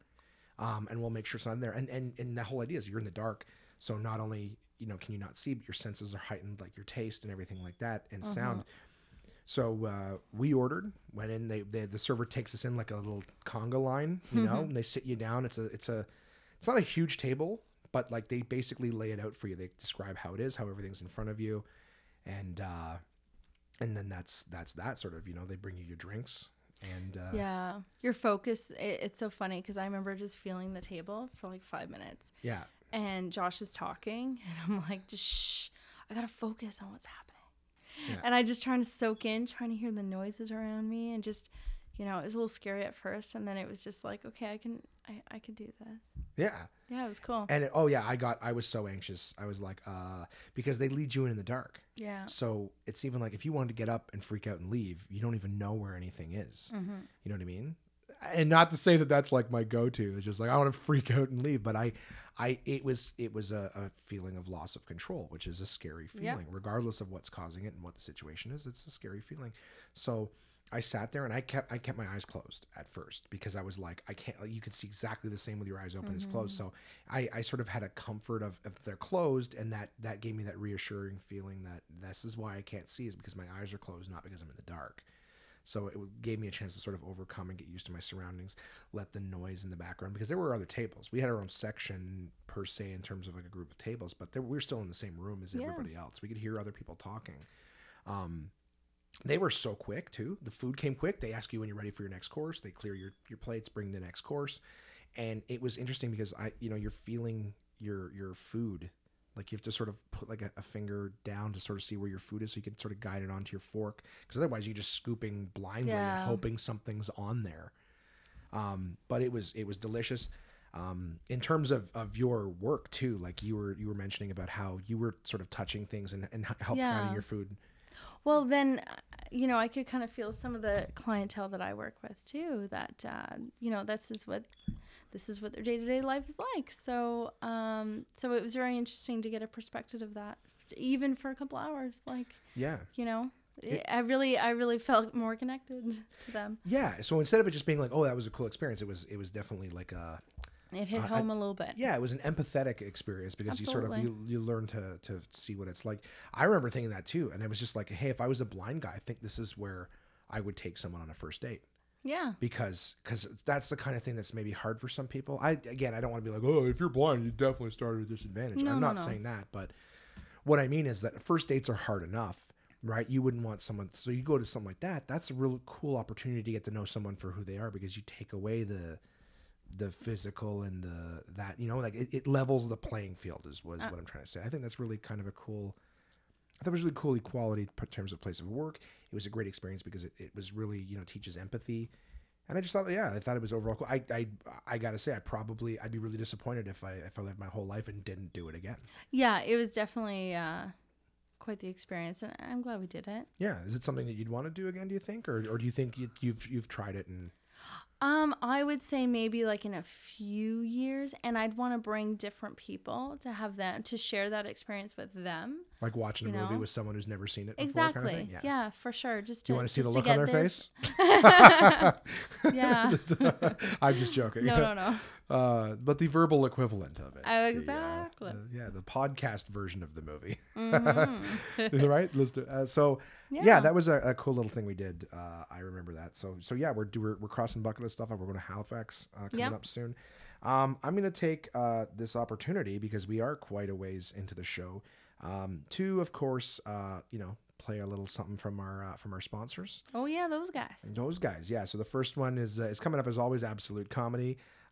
um, and we'll make sure it's on there. And and and the whole idea is you're in the dark, so not only you know can you not see, but your senses are heightened, like your taste and everything like that, and sound. So uh, we ordered, went in. They, they the server takes us in like a little conga line, you know, and they sit you down. It's a it's a it's not a huge table, but like they basically lay it out for you. They describe how it is, how everything's in front of you, and uh, and then that's that's that sort of you know they bring you your drinks and uh, Yeah. Your focus, it, it's so funny because I remember just feeling the table for like five minutes yeah and Josh is talking *laughs* and I'm like, just shh, I got to focus on what's happening. Yeah. And I just trying to soak in, trying to hear the noises around me and just, you know, it was a little scary at first. And then it was just like, okay, I can, I, I can do this. yeah Yeah, it was cool. and it, oh yeah I got I was so anxious I was like uh because they lead you in in the dark Yeah. so it's even like if you wanted to get up and freak out and leave you don't even know where anything is Mm-hmm. You know what I mean? And not to say that that's like my go-to. It's just like I want to freak out and leave, but I, I it was it was a, a feeling of loss of control, which is a scary Yeah. feeling, regardless of what's causing it and what the situation is. It's a scary feeling. So I sat there and I kept I kept my eyes closed at first because I was like I can't. Like, you could see exactly the same with your eyes open as closed. So I I sort of had a comfort of if they're closed, and that that gave me that reassuring feeling that this is why I can't see is because my eyes are closed, not because I'm in the dark. So it gave me a chance to sort of overcome and get used to my surroundings, let the noise in the background because there were other tables. We had our own section per se in terms of like a group of tables, but there, we were still in the same room as Yeah. everybody else. We could hear other people talking. Um, they were so quick too. The food came quick. They ask you when you're ready for your next course. They clear your, your plates, bring the next course. and it was interesting because I, you know, you're feeling your your food, like you have to sort of put like a, a finger down to sort of see where your food is, so you can sort of guide it onto your fork, because otherwise you're just scooping blindly Yeah. and hoping something's on there. Um, but it was it was delicious. Um, in terms of, of your work too, like you were you were mentioning about how you were sort of touching things and, and h- help guiding Yeah. your food. Well, then, uh, you know, I could kind of feel some of the clientele that I work with too. That uh, you know, this is what this is what their day to day life is like. So, um, so it was very interesting to get a perspective of that, even for a couple hours. Like, Yeah. you know, It- I really, I really *laughs* felt more connected to them. Yeah. So instead of it just being like, oh, that was a cool experience, it was it was definitely like a It hit Uh, home a little bit. yeah, it was an empathetic experience because you sort of you, you learn to to see what it's like. I remember thinking that too, and it was just like, hey, if I was a blind guy, I think this is where I would take someone on a first date Yeah. because because that's the kind of thing that's maybe hard for some people. I again, I don't want to be like, oh, if you're blind, you definitely started at a disadvantage. No, I'm no, not no. saying that, but what I mean is that first dates are hard enough, right? You wouldn't want someone, so you go to something like that. That's a real cool opportunity to get to know someone for who they are because you take away the the physical and the that you know like it, it levels the playing field is was Uh. what I'm trying to say. I think that's really kind of a cool. I thought it was really cool equality in terms of place of work. It was a great experience because it, it was really you know teaches empathy, and I just thought yeah I thought it was overall cool. I I I gotta say I probably I'd be really disappointed if I if I lived my whole life and didn't do it again. Yeah. It was definitely uh, quite the experience, and I'm glad we did it. Yeah, is it something that you'd want to do again? Do you think, or or do you think you, you've you've tried it and Um, I would say maybe like in a few years, and I'd want to bring different people to have them to share that experience with them. like watching a movie know? with someone who's never seen it before? Exactly. Kind of thing? yeah. for sure. Just to, you want to see the look on their their- face? *laughs* Yeah. *laughs* I'm just joking. no, no, no. *laughs* Uh, but the verbal equivalent of it. Oh, The, uh, exactly. the- yeah, the podcast version of the movie. *laughs* Mhm. right? Let's do. Uh, so yeah. Yeah. that was a, a cool little thing we did. Uh, I remember that. So so yeah, we're we're, we're crossing bucket list stuff. We're going to Halifax uh, coming Yep. up soon. Um, I'm going to take uh, this opportunity because we are quite a ways into the show um, to, of course, uh, you know, play a little something from our uh, from our sponsors. oh yeah, those guys. Those guys, yeah. So the first one is uh, is coming up as always, absolute comedy,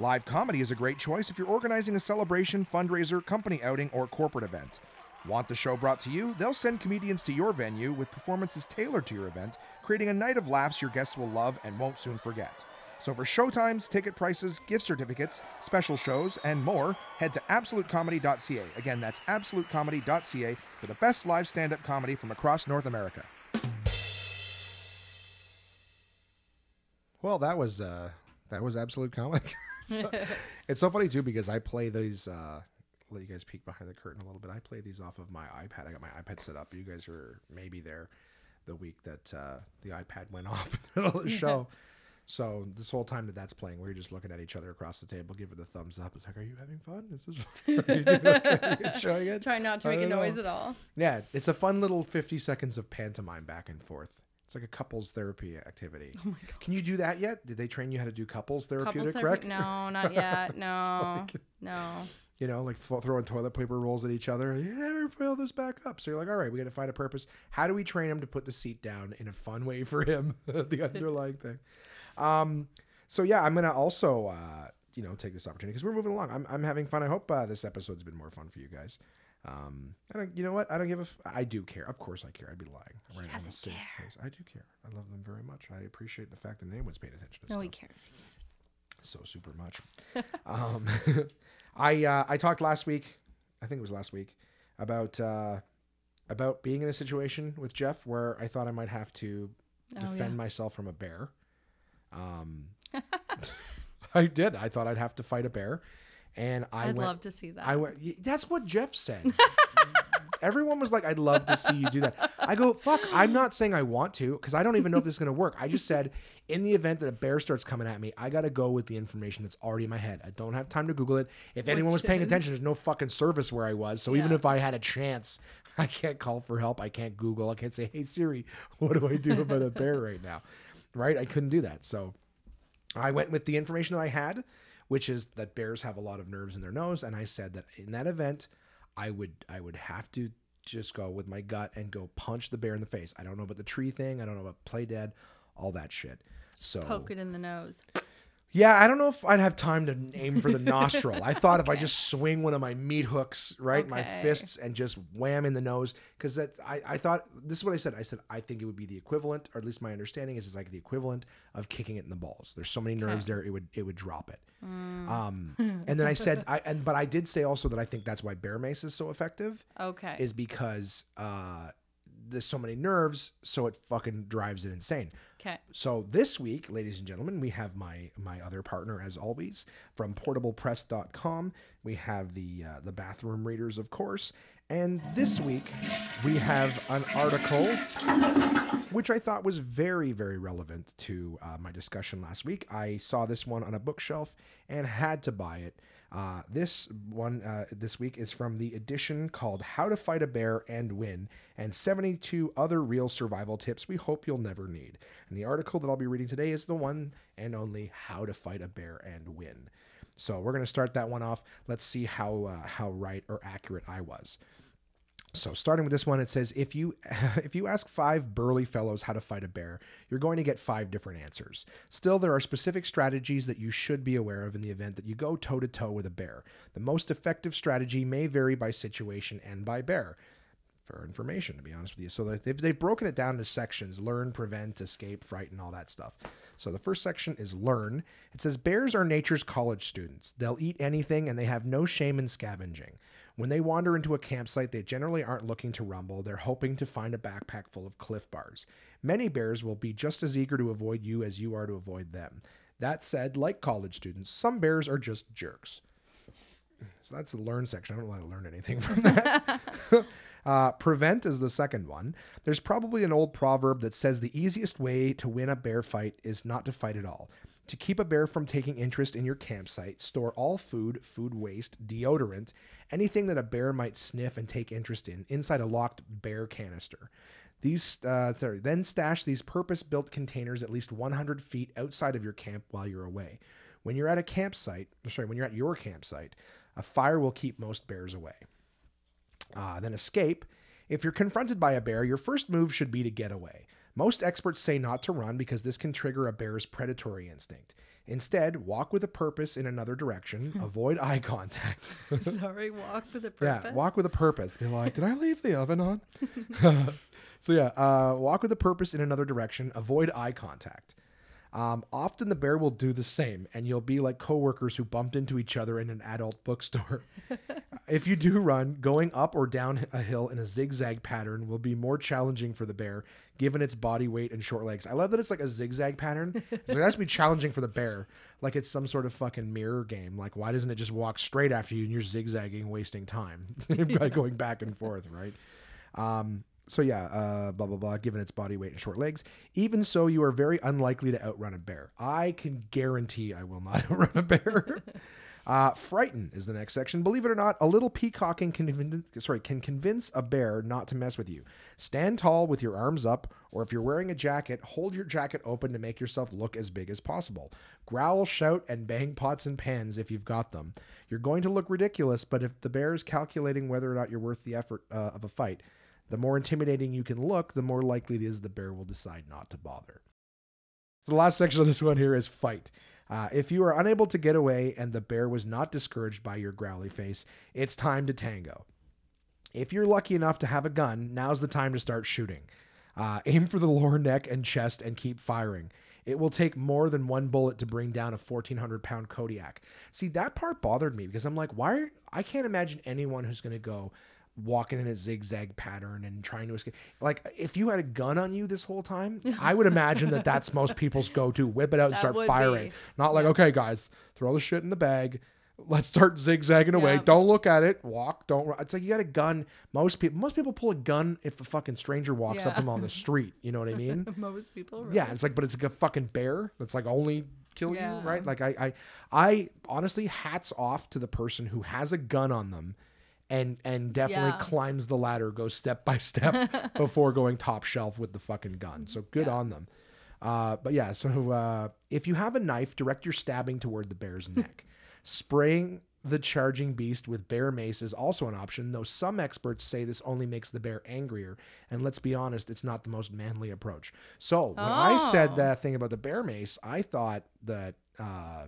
Live comedy is a great choice if you're organizing a celebration, fundraiser, company outing, or corporate event. Want the show brought to you? They'll send comedians to your venue with performances tailored to your event, creating a night of laughs your guests will love and won't soon forget. So for showtimes, ticket prices, gift certificates, special shows, and more, head to absolutecomedy.ca. Again, that's absolutecomedy.ca for the best live stand-up comedy from across North America. Well, that was uh that was absolute comic. *laughs* So- *laughs* it's so funny too because I play these uh let you guys peek behind the curtain a little bit. I play these off of my iPad. I got my iPad set up. You guys were maybe there the week that uh the iPad went *laughs* off in the middle of the show. So this whole time that that's playing, we are just looking at each other across the table, giving the thumbs up. It's like, are you having fun? Is this are you doing okay? Enjoying it? Try not to I make a don't noise know. at all. Yeah, it's a fun little 50 seconds of pantomime back and forth. It's like a couples therapy activity. Oh my God. Can you do that yet? Did they train you how to do couples therapeutic, Couples therapy? No, *laughs* not yet. No, no. You know, like throwing toilet paper rolls at each other. You never fill this back up. So you're like, all right, we got to find a purpose. How do we train him to put the seat down in a fun way for him? *laughs* the underlying thing. Um, so yeah, I'm gonna also, uh, you know, take this opportunity because we're moving along. I'm, I'm having fun. I hope uh, this episode's been more fun for you guys. Um, I don't, you know what? I don't give a. F- I do care. Of course, I care. I'd be lying. Right on the doesn't safe care. face. I do care. I love them very much. I appreciate the fact that anyone's paying attention to No, stuff he cares. so super much. *laughs* um, *laughs* I uh, I talked last week, I think it was last week, about uh, about being in a situation with Jeff where I thought I might have to Oh, defend yeah. myself from a bear. Um, *laughs* I did. I thought I'd have to fight a bear, and I I'd went. love to see that. I went. That's what Jeff said. *laughs* Everyone was like, I'd love to see you do that. I go, fuck, I'm not saying I want to because I don't even know if this is going to work. I just said, in the event that a bear starts coming at me, I got to go with the information that's already in my head. I don't have time to Google it. If anyone was paying attention, there's no fucking service where I was. So even if I had a chance, *laughs* I can't call for help. I can't Google. I can't say, hey, Siri, what do I do about a bear right now? Right? I couldn't do that. So I went with the information that I had, which is that bears have a lot of nerves in their nose, and I said that in that event, I would I would have to just go with my gut and go punch the bear in the face. I don't know about the tree thing. I don't know about play dead, all that shit. So Poke it in the nose. Yeah, I don't know if I'd have time to aim for the *laughs* nostril. I thought if I just swing one of my meat hooks, right, my fists, and just wham in the nose, because that I, I thought this is what I said. I said I think it would be the equivalent, or at least my understanding is it's like the equivalent of kicking it in the balls. There's so many nerves there, it would it would drop it. Um, *laughs* and then I said, I and but I did say also that I think that's why bear mace is so effective Okay. is because uh, there's so many nerves, so it fucking drives it insane. Okay. So this week, ladies and gentlemen, we have my my other partner as always from portablepress.com. We have the uh, the bathroom readers, of course. And this week we have an article which I thought was very, very relevant to uh, my discussion last week. I saw this one on a bookshelf and had to buy it. Uh, this one uh, this week is from the edition called How to Fight a Bear and Win and 72 Other Real Survival Tips We Hope You'll Never Need. And the article that I'll be reading today is the one and only How to Fight a Bear and Win. So we're going to start that one off. Let's see how uh, how right or accurate I was. So starting with this one, it says if you *laughs* if you ask five burly fellows how to fight a bear, you're going to get five different answers. Still, there are specific strategies that you should be aware of in the event that you go toe to toe with a bear. The most effective strategy may vary by situation and by bear. For information, to be honest with you, so they've, they've broken it down into sections: learn, prevent, escape, fright, and all that stuff. So the first section is learn. It says bears are nature's college students. They'll eat anything, and they have no shame in scavenging. When they wander into a campsite, they generally aren't looking to rumble, they're hoping to find a backpack full of cliff bars. Many bears will be just as eager to avoid you as you are to avoid them. That said, like college students, some bears are just jerks. So that's the learn section. I don't really learn anything from that. *laughs* *laughs* uh, prevent is the second one. There's probably an old proverb that says the easiest way to win a bear fight is not to fight at all. To keep a bear from taking interest in your campsite, store all food, food waste, deodorant, anything that a bear might sniff and take interest in inside a locked bear canister. These uh, th- then stash these purpose-built containers at least 100 feet outside of your camp while you're away. When you're at a campsite, sorry, when you're at your campsite, a fire will keep most bears away. Uh, then escape. If you're confronted by a bear, your first move should be to get away. Most experts say not to run because this can trigger a bear's predatory instinct. Instead, walk with a purpose in another direction. avoid eye contact. *laughs* *laughs* Sorry, walk with a purpose. Yeah, walk with a purpose. They're like, did I leave the oven on? *laughs* so yeah, uh, walk with a purpose in another direction. Avoid eye contact. Um, often the bear will do the same, and you'll be like coworkers who bumped into each other in an adult bookstore. If you do run, going up or down a hill in a zigzag pattern will be more challenging for the bear, given its body weight and short legs. I love that it's like a zigzag pattern. It's like, that's be challenging for the bear, like it's some sort of fucking mirror game. Like, why doesn't it just walk straight after you and you're zigzagging, wasting time *laughs* by *laughs* going back and forth, right? Um, so yeah, uh, blah blah blah. Given its body weight and short legs, even so, you are very unlikely to outrun a bear. I can guarantee I will not *laughs* outrun a bear. Uh, frighten is the next section. Believe it or not, a little peacocking can convince, sorry can convince a bear not to mess with you. Stand tall with your arms up, or if you're wearing a jacket, hold your jacket open to make yourself look as big as possible. Growl, shout, and bang pots and pans if you've got them. You're going to look ridiculous, but if the bear is calculating whether or not you're worth the effort uh, of a fight, the more intimidating you can look, the more likely it is the bear will decide not to bother. So the last section of this one here is fight. Uh, if you are unable to get away and the bear was not discouraged by your growly face, it's time to tango. If you're lucky enough to have a gun, now's the time to start shooting. Uh, aim for the lower neck and chest and keep firing. It will take more than one bullet to bring down a 1400 pound Kodiak. See, that part bothered me because I'm like, why? I can't imagine anyone who's going to go walking in a zigzag pattern and trying to escape. Like, if you had a gun on you this whole time, *laughs* I would imagine that that's most people's go to. Whip it out and That start firing. be. Not like, okay, guys, throw the shit in the bag. Let's start *laughs* zigzagging away. Yeah. Don't look at it. Walk. Don't. run. It's like you got a gun. Most people. Most people pull a gun if a fucking stranger walks up to them on the street. You know what I mean? *laughs* Most people. Yeah, it's like, but it's like a fucking bear that's like only kill Yeah. you, right? Like I, I, I honestly, hats off to the person who has a gun on them, and and definitely Yeah. climbs the ladder, goes step by step *laughs* before going top shelf with the fucking gun. So good Yeah. on them. Uh, but yeah, so uh, if you have a knife, direct your stabbing toward the bear's *laughs* neck. Spraying the charging beast with bear mace is also an option, though some experts say this only makes the bear angrier. And let's be honest, it's not the most manly approach. So when I said Oh. that thing about the bear mace, I thought that. Uh,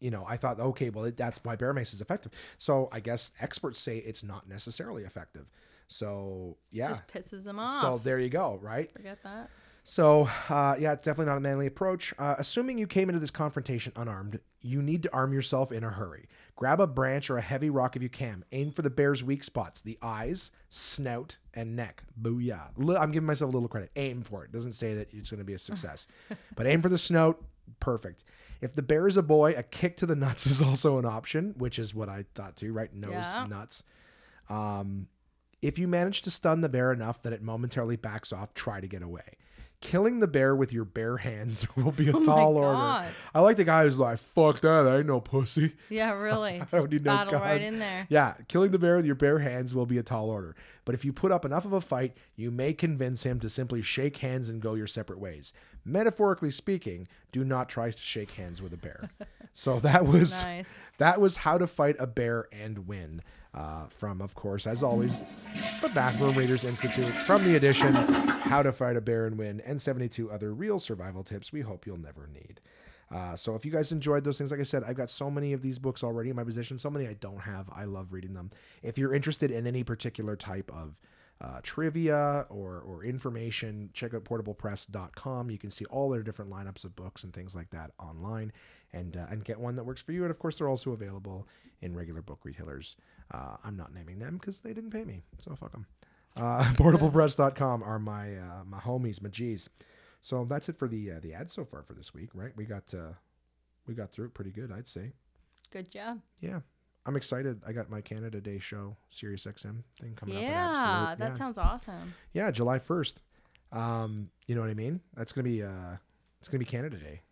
you know, I thought, okay, well, it, that's why bear mace is effective. So I guess experts say it's not necessarily effective. So yeah, Just pisses them off. so there you go, right? Forget that. So, uh, yeah, it's definitely not a manly approach. Uh, assuming you came into this confrontation unarmed, you need to arm yourself in a hurry. Grab a branch or a heavy rock if you can. Aim for the bear's weak spots the eyes, snout, and neck. Booyah. Li- I'm giving myself a little credit. Aim for it. Doesn't say that it's going to be a success. *laughs* but aim for the snout. Perfect. If the bear is a boy, a kick to the *laughs* nuts is also an option, which is what I thought too, right? Nose, Yeah. nuts. Um, if you manage to stun the bear enough that it momentarily backs off, try to get away. Killing the bear with your bare hands *laughs* will be a Oh tall order. I like the guy who's like, "Fuck that, I ain't no pussy." Yeah, *laughs* really. I don't need no Battle right in there. Yeah, killing the bear with your bare hands will be a tall order. But if you put up enough of a fight, you may convince him to simply shake hands and go your separate ways. Metaphorically speaking, do not try to shake hands with a bear. *laughs* so that was Nice. that was how to fight a bear and win. Uh, from, of course, as always, the Bathroom Readers Institute. From the edition, How to Fight a Bear and Win, and 72 other real survival tips we hope you'll never need. Uh, so if you guys enjoyed those things, like I said, I've got so many of these books already in my possession, so many I don't have. I love reading them. If you're interested in any particular type of uh, trivia or, or information, check out portablepress.com. You can see all their different lineups of books and things like that online and, uh, and get one that works for you. And of course, they're also available in regular book retailers. Uh, I'm not naming them because they didn't pay me, so fuck them. Uh, *laughs* portablepress.com are my uh, my homies, my G's. So that's it for the uh, the ad so far for this week, right? We got uh, we got through it pretty good, I'd say. Good job. Yeah, I'm excited. I got my Canada Day show, Sirius XM thing coming up. Yeah, Absolute. that yeah. sounds awesome. yeah, July 1st. Um, you know what I mean? That's gonna be uh, it's gonna be Canada Day.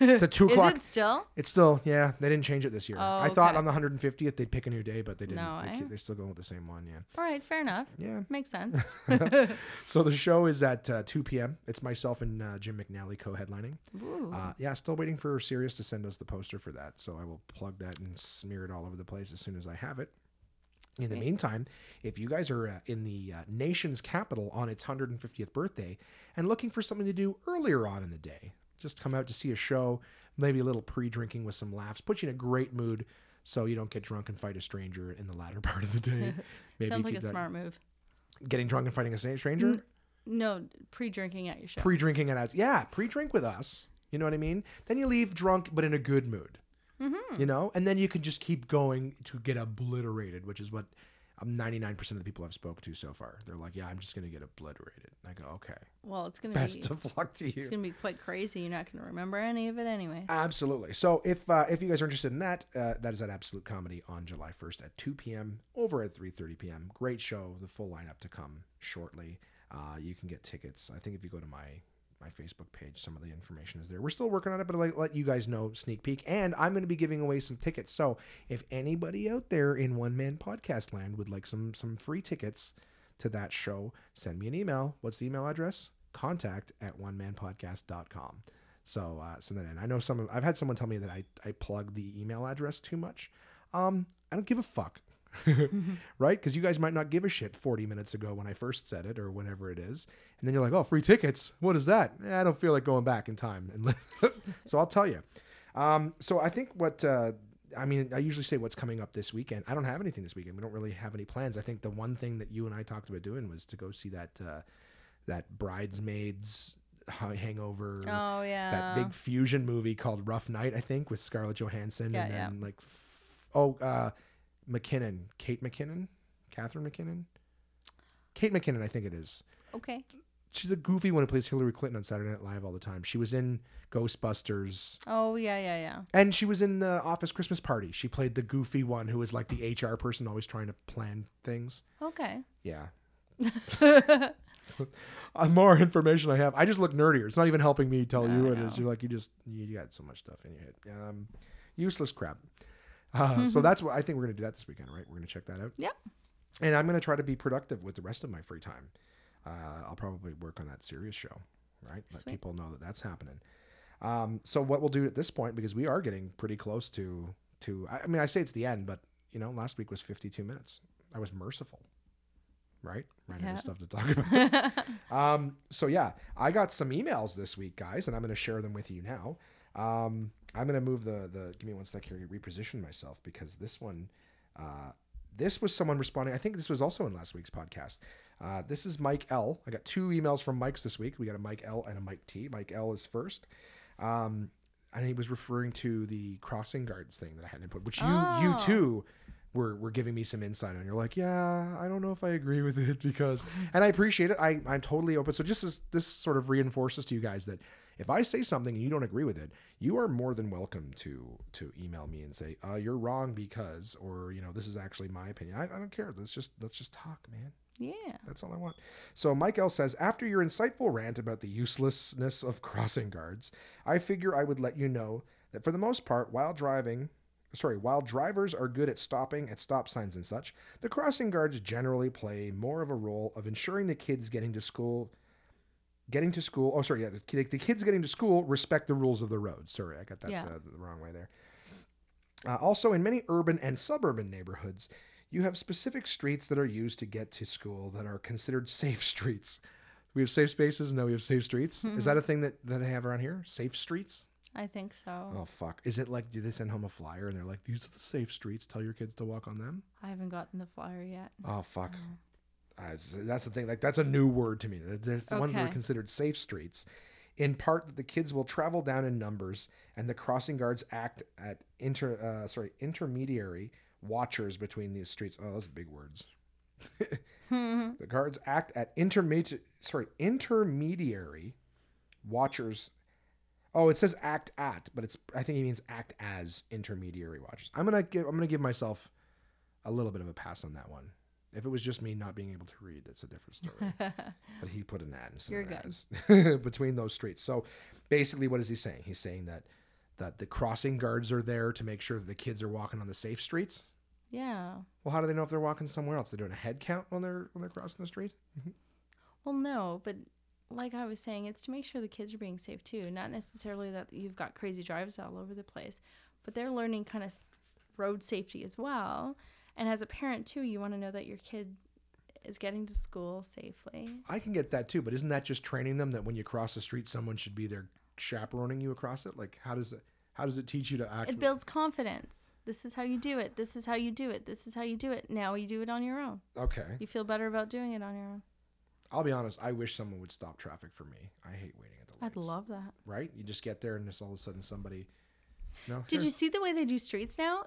It's at *laughs* two o'clock. Is it still? It's still yeah. They didn't change it this year. Oh, I thought okay. on the 150th they'd pick a new day, but they didn't. No, they, keep- they're still going with the same one. Yeah. All right, fair enough. Yeah. Makes *laughs* sense. *laughs* So the show is at uh, 2 p.m. It's myself and uh, Jim McNally co-headlining. Ooh. Uh, yeah, still waiting for Sirius to send us the poster for that. So I will plug that and smear it all over the place as soon as I have it. In the meantime, if you guys are uh, in the uh, nation's capital on its 150th birthday and looking for something to do earlier on in the day, just come out to see a show, maybe a little pre-drinking with some laughs, put you in a great mood so you don't get drunk and fight a stranger in the latter *laughs* part of the day. *laughs* Maybe Sounds like a that- smart move. Getting drunk and fighting a stranger? N- No, pre-drinking at your show. pre-drinking at us. Yeah, pre-drink with us. You know what I mean? Then you leave drunk but in a good mood. Mm-hmm. You know, and then you can just keep going to get obliterated, which is what um, 99% of the people I've spoke to so far. They're like, "Yeah, I'm just going to get obliterated." And I go, "Okay. well, it's gonna Best be of luck to you. it's gonna be quite crazy. You're not gonna remember any of it anyway. Absolutely. So if uh, if you guys are interested in that, uh, that is at Absolute Comedy on July 1st at 2 p.m. over at 3:30 p.m. Great show. The full lineup to come shortly. Uh, you can get tickets. I think if you go to my my Facebook page, some of the information is there. We're still working on it, but I'll let- you guys know sneak peek. And I'm going to be giving away some tickets. So if anybody out there in one man podcast land would like some some free tickets to that show, send me an email. What's the email address? Contact at one man manpodcast.com. So uh, send that in. I know some. I've had someone tell me that I I plug the email address too much. Um, I don't give a fuck, *laughs* right? Because you guys might not give a shit 40 minutes ago when I first said it or whenever it is, and then you're like, oh, free tickets. What is that? Eh, I don't feel like going back in time, *laughs* so I'll tell you. Um, so I think what. Uh, I mean, I usually say what's coming up this weekend. I don't have anything this weekend. We don't really have any plans. I think the one thing that you and I talked about doing was to go see that uh, that bridesmaids hangover Oh yeah. that big fusion movie called Rough Night, I think, with Scarlett Johansson Yeah, and yeah. then like, f- oh, uh, McKinnon, Kate McKinnon, Catherine McKinnon, Kate McKinnon, I think it is. Okay. she's a goofy one who plays Hillary Clinton on Saturday Night Live all the time. She was in Ghostbusters. Oh yeah, yeah, yeah. And she was in the Office Christmas Party. She played the goofy one who was like the HR person always trying to plan things. Okay. Yeah. So, *laughs* *laughs* uh, more information I have. I just look nerdier. It's not even helping me tell No, you what it is. You're like, you just, you got so much stuff in your head. Um, useless crap. Uh, so that's what I think we're going to do that this weekend, right? We're going to check that out. Yep. And I'm going to try to be productive with the rest of my free time. Uh, I'll probably work on that Sirius show, right? Let Sweet. people know that that's happening. Um, so what we'll do at this point, because we are getting pretty close to, to, I mean, I say it's the end, but you know, last week was 52 minutes. I was merciful, right? Ran Yeah. stuff to talk about. *laughs* um, so yeah, I got some emails this week, guys, and I'm going to share them with you now. Um, I'm going to move the the. Give me one sec here. Reposition myself because this one, uh, this was someone responding. I think this was also in last week's podcast. Uh, this is Mike L. I got two emails from Mike's this week. We got a Mike L and a Mike T. Mike L is first. Um, and he was referring to the crossing guards thing that I had input, which you you Oh. too were were giving me some insight on. You're like, yeah, I don't know if I agree with it because, and I appreciate it. I I'm totally open. So just as this sort of reinforces to you guys that if I say something and you don't agree with it, you are more than welcome to to email me and say, uh, you're wrong because, or you know, this is actually my opinion. I, I don't care. Let's just let's just talk, man. yeah. That's all I want. So Mike L says, after your insightful rant about the uselessness of *laughs* crossing guards, I figure I would let you know that for the most part, while driving, sorry, while drivers are good at stopping at stop signs and such, the crossing guards generally play more of a role of ensuring the kids getting to school, getting to school. Oh, sorry, yeah, the, the kids getting to school respect the rules of the road. Sorry, I got that Yeah. uh, the wrong way there. Uh, also, in many urban and suburban neighborhoods, you have specific streets that are used to get to school that are considered safe *laughs* streets. We have safe spaces, now we have safe streets. Is that a thing that, that they have around here? Safe streets? I think so. Oh, fuck. Is it like, do they send home a flyer and they're like, these are the safe streets, tell your kids to walk on them? I haven't gotten the flyer yet. Oh, fuck. Uh, it's- that's the thing. Like, that's a new word to me. There's the ones that are considered safe streets. In part, that the kids will travel down in numbers, and the crossing guards act at inter, uh, sorry, intermediary watchers between these streets. Oh, those are big words. the guards act at intermediate, sorry, intermediary watchers. Oh, it says act at, but it's I think he means act as intermediary watchers. I'm gonna give I'm gonna give myself a little bit of a pass on that one. If it was just me not being able to read, it's a different story. *laughs* but he put an ad instead You're of *laughs* between those streets. So basically, what is he saying? He's saying that that the crossing guards are there to make sure that the kids are walking on the safe streets. Yeah. Well, how do they know if they're walking somewhere else? They're doing a head count when they're when they're crossing the street. Mm-hmm. Well, no, but like I was saying, it's to make sure the kids are being safe too. Not necessarily that you've got crazy drives all over the place, but they're learning kind of road safety as well. And as a parent too, you want to know that your kid is getting to school safely. I can get that too, but isn't that just training them that when you cross the street, someone should be there chaperoning you across it? Like, how does it how does it teach you to act? It builds confidence. This is how you do it. This is how you do it. This is how you do it. Now you do it on your own. Okay, You feel better about doing it on your own. I'll be honest. I wish someone would stop traffic for me. I hate waiting at the lights. I'd love that. right? You just get there and it's all of a sudden somebody. No. Did you *laughs* see the way they do streets now?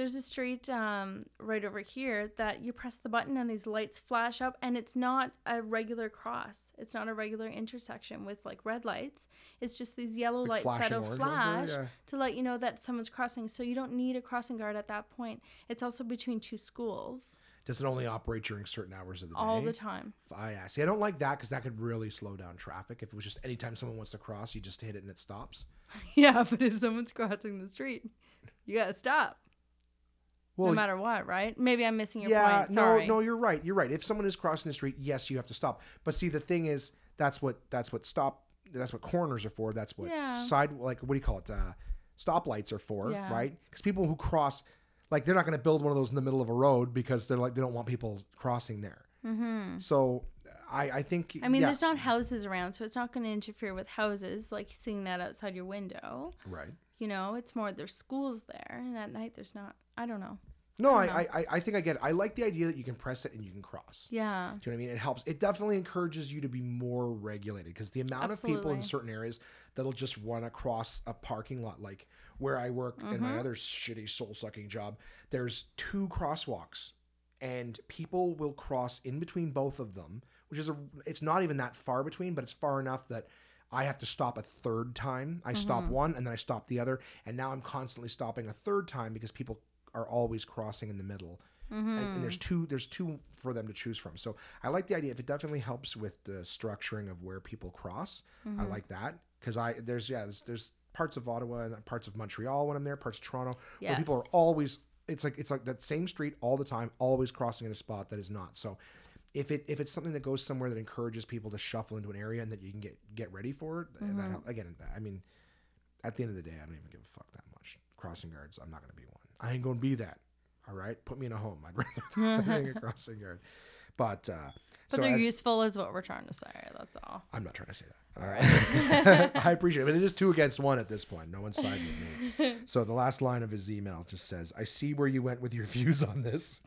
There's a street um, right over here that you press the button and these lights flash up, and it's not a regular cross. It's not a regular intersection with like red lights. It's just these yellow Like lights that'll flash there? Yeah. to let you know that someone's crossing. So you don't need a crossing guard at that point. It's also between two schools Does it only operate during certain hours of the day? all the time. I yeah. See, I don't like that because that could really slow down traffic. If it was just anytime someone wants to cross, you just hit it and it stops. *laughs* yeah, but if someone's crossing the street, you gotta stop. Well, no matter what, right? Maybe I'm missing your yeah, point. Sorry. no, no, you're right. You're right. If someone is crossing the street, yes, you have to stop. But see, the thing is, that's what that's what stop. That's what corners are for. That's what Yeah. side like what do you call it? Uh, stoplights are for, Yeah. right? Because people who cross, like they're not going to build one of those in the middle of a road because they're like they don't want people crossing there. Mm-hmm. So, I I think I mean, yeah, there's not houses around, so it's not going to interfere with houses, like seeing that outside your window. right. You know, it's more there's schools there, and at night there's not. I don't know. No, I I, I, I, think I get it. I like the idea that you can press it and you can cross. Yeah. Do you know what I mean? It helps. It definitely encourages you to be more regulated because the amount of people in certain areas that'll just run across a parking lot, like where I work in Mm-hmm. my other shitty soul sucking job, there's two crosswalks and people will cross in between both of them which is a it's not even that far between, but it's far enough that I have to stop a third time. I stop mm-hmm. one and then I stop the other, and now I'm constantly stopping a third time because people are always crossing in the middle. And, and there's mm-hmm. two there's two for them to choose from. So I like the idea. If it definitely helps with the structuring of where people cross, I mm-hmm. like that because I there's yeah there's, there's parts of Ottawa and parts of Montreal when I'm there, parts of Toronto where people are always it's like it's like that same street all the time, always crossing in a spot that is not. So if it if it's something that goes somewhere that encourages people to shuffle into an area and that you can get get ready for it, and that mm-hmm. again, I mean, at the end of the day, I don't even give a fuck that much. Crossing guards, I'm not going to be one. I ain't going to be that. All right, put me in a home. I'd *laughs* rather than *laughs* a crossing guard. But uh, But so they're as- useful, is what we're trying to say. That's all. I'm not trying to say that. All right. *laughs* I *laughs* appreciate it. But it is two against one at this point. No one's siding with me. So the last line of his email just says, I see where you went with your *laughs* views on this,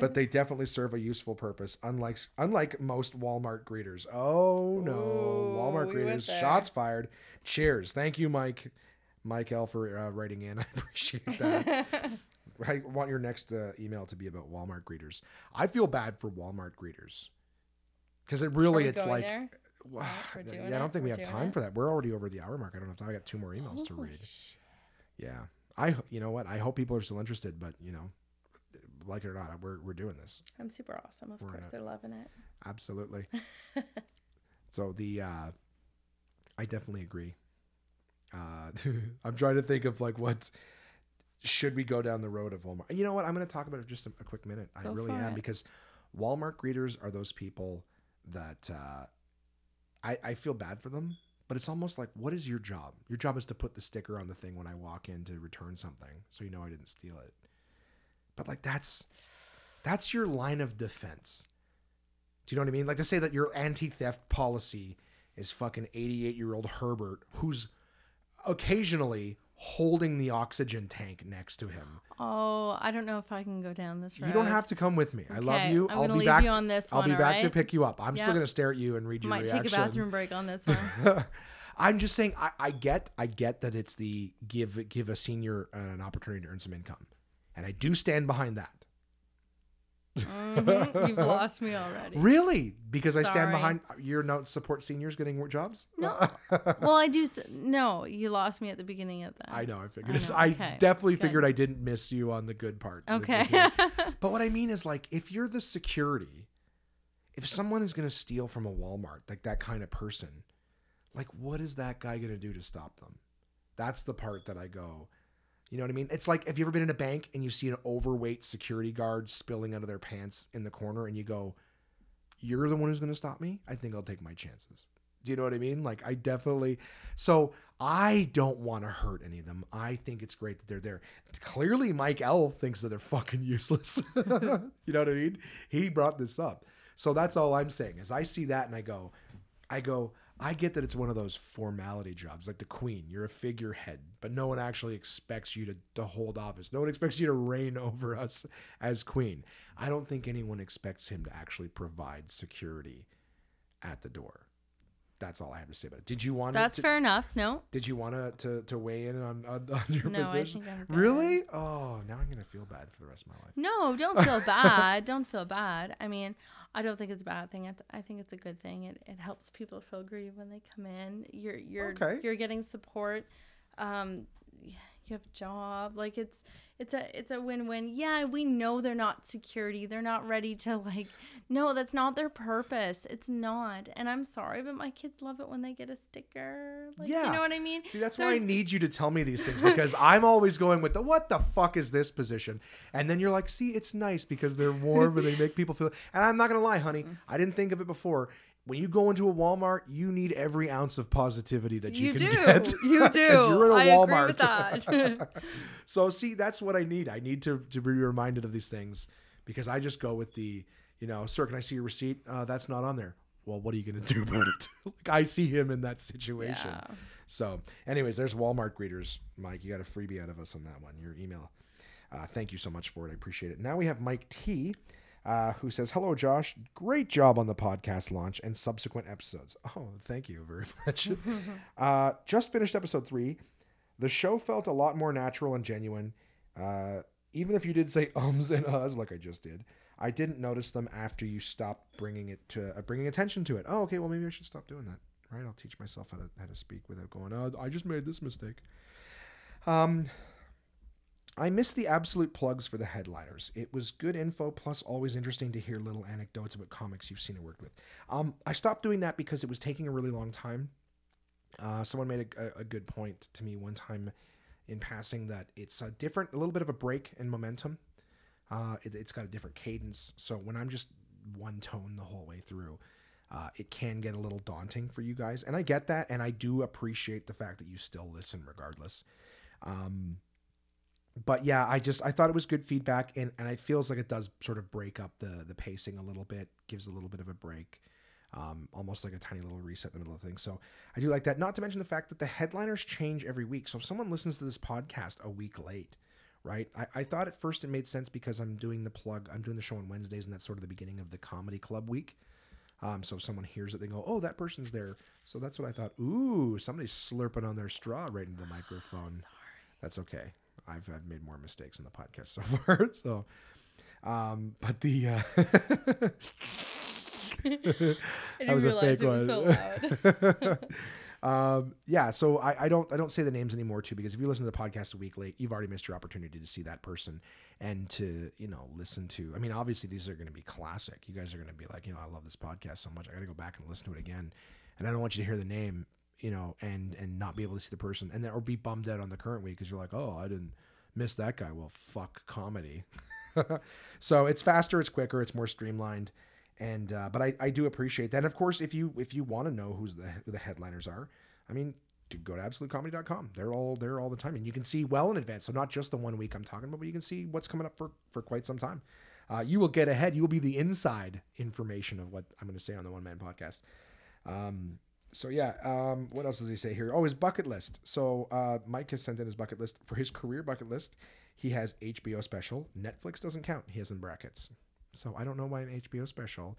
but they definitely serve a useful purpose, unlike unlike most Walmart greeters. Oh no. Ooh, Walmart we greeters, shots fired. Cheers. Thank you, Mike. Mike L for uh, writing in. I appreciate that. *laughs* I want your next uh, email to be about Walmart greeters. I feel bad for Walmart greeters. Because it really, it's like? *sighs* Wow. *sighs* yeah, I don't think we have time it. for that. We're already over the hour mark. I don't have time. I got two more emails to read. sh- Yeah, I. You know what? I hope people are still interested, but you know, like it or not, we're we're doing this I'm super awesome. Of We're course, they're loving it. absolutely. *laughs* so the, uh I definitely agree. Uh *laughs* I'm trying to think of like what should we go down the road of Walmart. You know what? I'm going to talk about it just a, a quick minute. I Go really am it. because Walmart greeters are those people that uh, I, I feel bad for them, but it's almost like, what is your job? Your job is to put the sticker on the thing when I walk in to return something, so you know I didn't steal it. But like that's that's your line of defense. Do you know what I mean? Like to say that your anti-theft policy is fucking 88-year-old Herbert who's occasionally holding the oxygen tank next to him. Oh, I don't know if I can go down this road. You don't have to come with me. I love you. I'm will be leave back. to- on this I'll one, be back to pick you up. I'm still gonna stare at you and read your Might reaction. take a bathroom break on this *laughs* one. I'm just saying. I, I get. I get that it's the give give a senior an opportunity to earn some income, and I do stand behind that. Mhm, You've lost me already. Really, because I stand behind. You don't support seniors getting more jobs. No. *laughs* well, I do. No, you lost me at the beginning of that. I know. I figured. I know, I okay, definitely good. figured I didn't miss you on the good part. Okay. good. *laughs* But what I mean is, like, if you're the security, if someone is going to steal from a Walmart, like that kind of person, like, what is that guy going to do to stop them? That's the part that I go, you know what I mean? It's like, have you ever been in a bank and you see an overweight security guard spilling out of their pants in the corner and you go, you're the one who's going to stop me? I think I'll take my chances. Do you know what I mean? Like, I definitely. So, I don't want to hurt any of them. I think it's great that they're there. Clearly, Mike L thinks that they're fucking useless. *laughs* you know what I mean? He brought this up. So, that's all I'm saying is I see that and I go, I go, I get that it's one of those formality jobs, like the queen. You're a figurehead, but no one actually expects you to, to hold office. No one expects you to reign *laughs* over us as queen. I don't think anyone expects him to actually provide security at the door. That's all I have to say about it. Did you want That's to, fair enough. No. Did you want to, to weigh in on on, on your No, I position? think I'm really? Oh, now I'm gonna feel bad for the rest of my life. No, don't feel *laughs* bad. don't feel bad. I mean, I don't think it's a bad thing. It's, I think it's a good thing. It, it helps people feel grieved when they come in. You're you're Okay. you're getting support. Um, you have a job. Like it's it's a it's a win win. Yeah, we know they're not security. They're not ready to like. No, that's not their purpose. It's not. And I'm sorry, but my kids love it when they get a sticker. Like, Yeah. you know what I mean. See, that's why I need you to tell me these things *laughs* because I'm always going with the what the fuck is this position? And then you're like, see, it's nice because they're warm and they make people feel. And I'm not gonna lie, honey, Mm. I didn't think of it before. When you go into a Walmart, you need every ounce of positivity that you, You can do. get. *laughs* You *laughs* do. You're in a I Walmart. agree with that. *laughs* so see, that's what I need. I need to to be reminded of these things because I just go with the, you know, sir, can I see your receipt? Uh, that's not on there. Well, what are you gonna do about it? like I see him in that situation. Yeah. So, anyways, there's Walmart greeters. Mike, you got a freebie out of us on that one. Your email. Uh, thank you so much for it. I appreciate it. Now we have Mike T, uh, who says, "Hello, Josh. Great job on the podcast launch and subsequent episodes. *laughs* Oh, thank you very *laughs* much. *laughs* uh, just finished episode three. The show felt a lot more natural and genuine. Uh, even if you did say ums and uhs like I just did, I didn't notice them after you stopped bringing it to uh, bringing attention to it. Oh, okay. Well, maybe I should stop doing that. Right? I'll teach myself how to how to speak without going. Oh, I just made this mistake. Um, I missed the absolute plugs for the headliners. It was good info, plus always interesting to hear little anecdotes about comics you've seen or worked with. Um, I stopped doing that because it was taking a really long time. Uh, someone made a, a, good point to me one time in passing that it's a different, a little bit of a break in momentum. Uh, it, it's got a different cadence. So when I'm just one tone the whole way through, uh, it can get a little daunting for you guys. And I get that. And I do appreciate the fact that you still listen regardless. Um, but yeah, I just I thought it was good feedback, and and it feels like it does sort of break up the the pacing a little bit, gives a little bit of a break, um, almost like a tiny little reset in the middle of things. So I do like that. Not to mention the fact that the headliners change every week. So if someone listens to this podcast a week late, right? I, I thought at first it made sense because I'm doing the plug, I'm doing the show on Wednesdays, and that's sort of the beginning of the comedy club week. Um, so if someone hears it, they go, "Oh, that person's there." So that's what I thought. Ooh, somebody's slurping on their straw right into the microphone. That's okay. I've, I've made more mistakes in the podcast so *laughs* far. So, um, but the uh, *laughs* I *laughs* was a fake was so loud. um, yeah. So I, I don't I don't say the names anymore too because if you listen to the podcast a week late, you've already missed your opportunity to see that person and to you know listen to. I mean, obviously these are going to be classic. You guys are going to be like, you know, I love this podcast so much. I got to go back and listen to it again, and I don't want you to hear the name you know, and and not be able to see the person, and then or be bummed out on the current week because you're like, oh, I didn't miss that guy. Well, fuck comedy. *laughs* so it's faster, it's quicker, it's more streamlined, and uh, but I, I do appreciate that. And of course, if you if you want to know who's the who the headliners are, I mean, go to absolutecomedy.com. They're all there all the time, and you can see well in advance. So not just the one week I'm talking about, but you can see what's coming up for for quite some time. Uh, you will get ahead. You will be the inside information of what I'm going to say on the one man podcast. Um, so yeah, um, what else does he say here? Oh, his bucket list. So uh, Mike has sent in his bucket list for his career bucket list. He has HBO special. Netflix doesn't count. He has in brackets. So I don't know why an HBO special.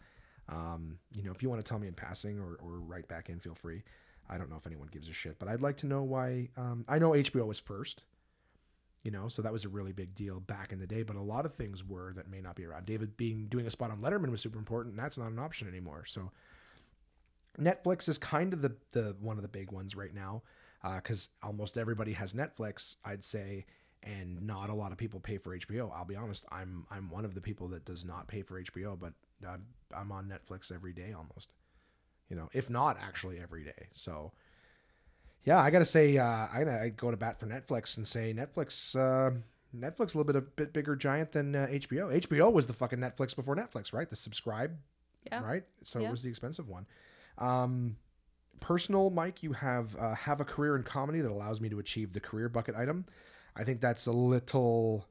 Um, you know, if you want to tell me in passing or, or write back in, feel free. I don't know if anyone gives a shit, but I'd like to know why. Um, I know HBO was first, you know, so that was a really big deal back in the day. But a lot of things were that may not be around. David being doing a spot on Letterman was super important, and that's not an option anymore. So Netflix is kind of the the one of the big ones right now because almost everybody has Netflix, I'd say, and not a lot of people pay for HBO. I'll be honest, I'm I'm one of the people that does not pay for HBO, but I'm, I'm on Netflix every day almost, you know, if not actually every day. So yeah, I gotta say, uh, I gotta go to bat for Netflix and say Netflix. Uh, Netflix a little bit a bit bigger giant than uh, HBO. HBO was the fucking Netflix before Netflix, right? The subscribe, Yeah. right? So Yeah. it was the expensive one. Um, personal, Mike, you have uh, have a career in comedy that allows me to achieve the career bucket item. I think that's a little.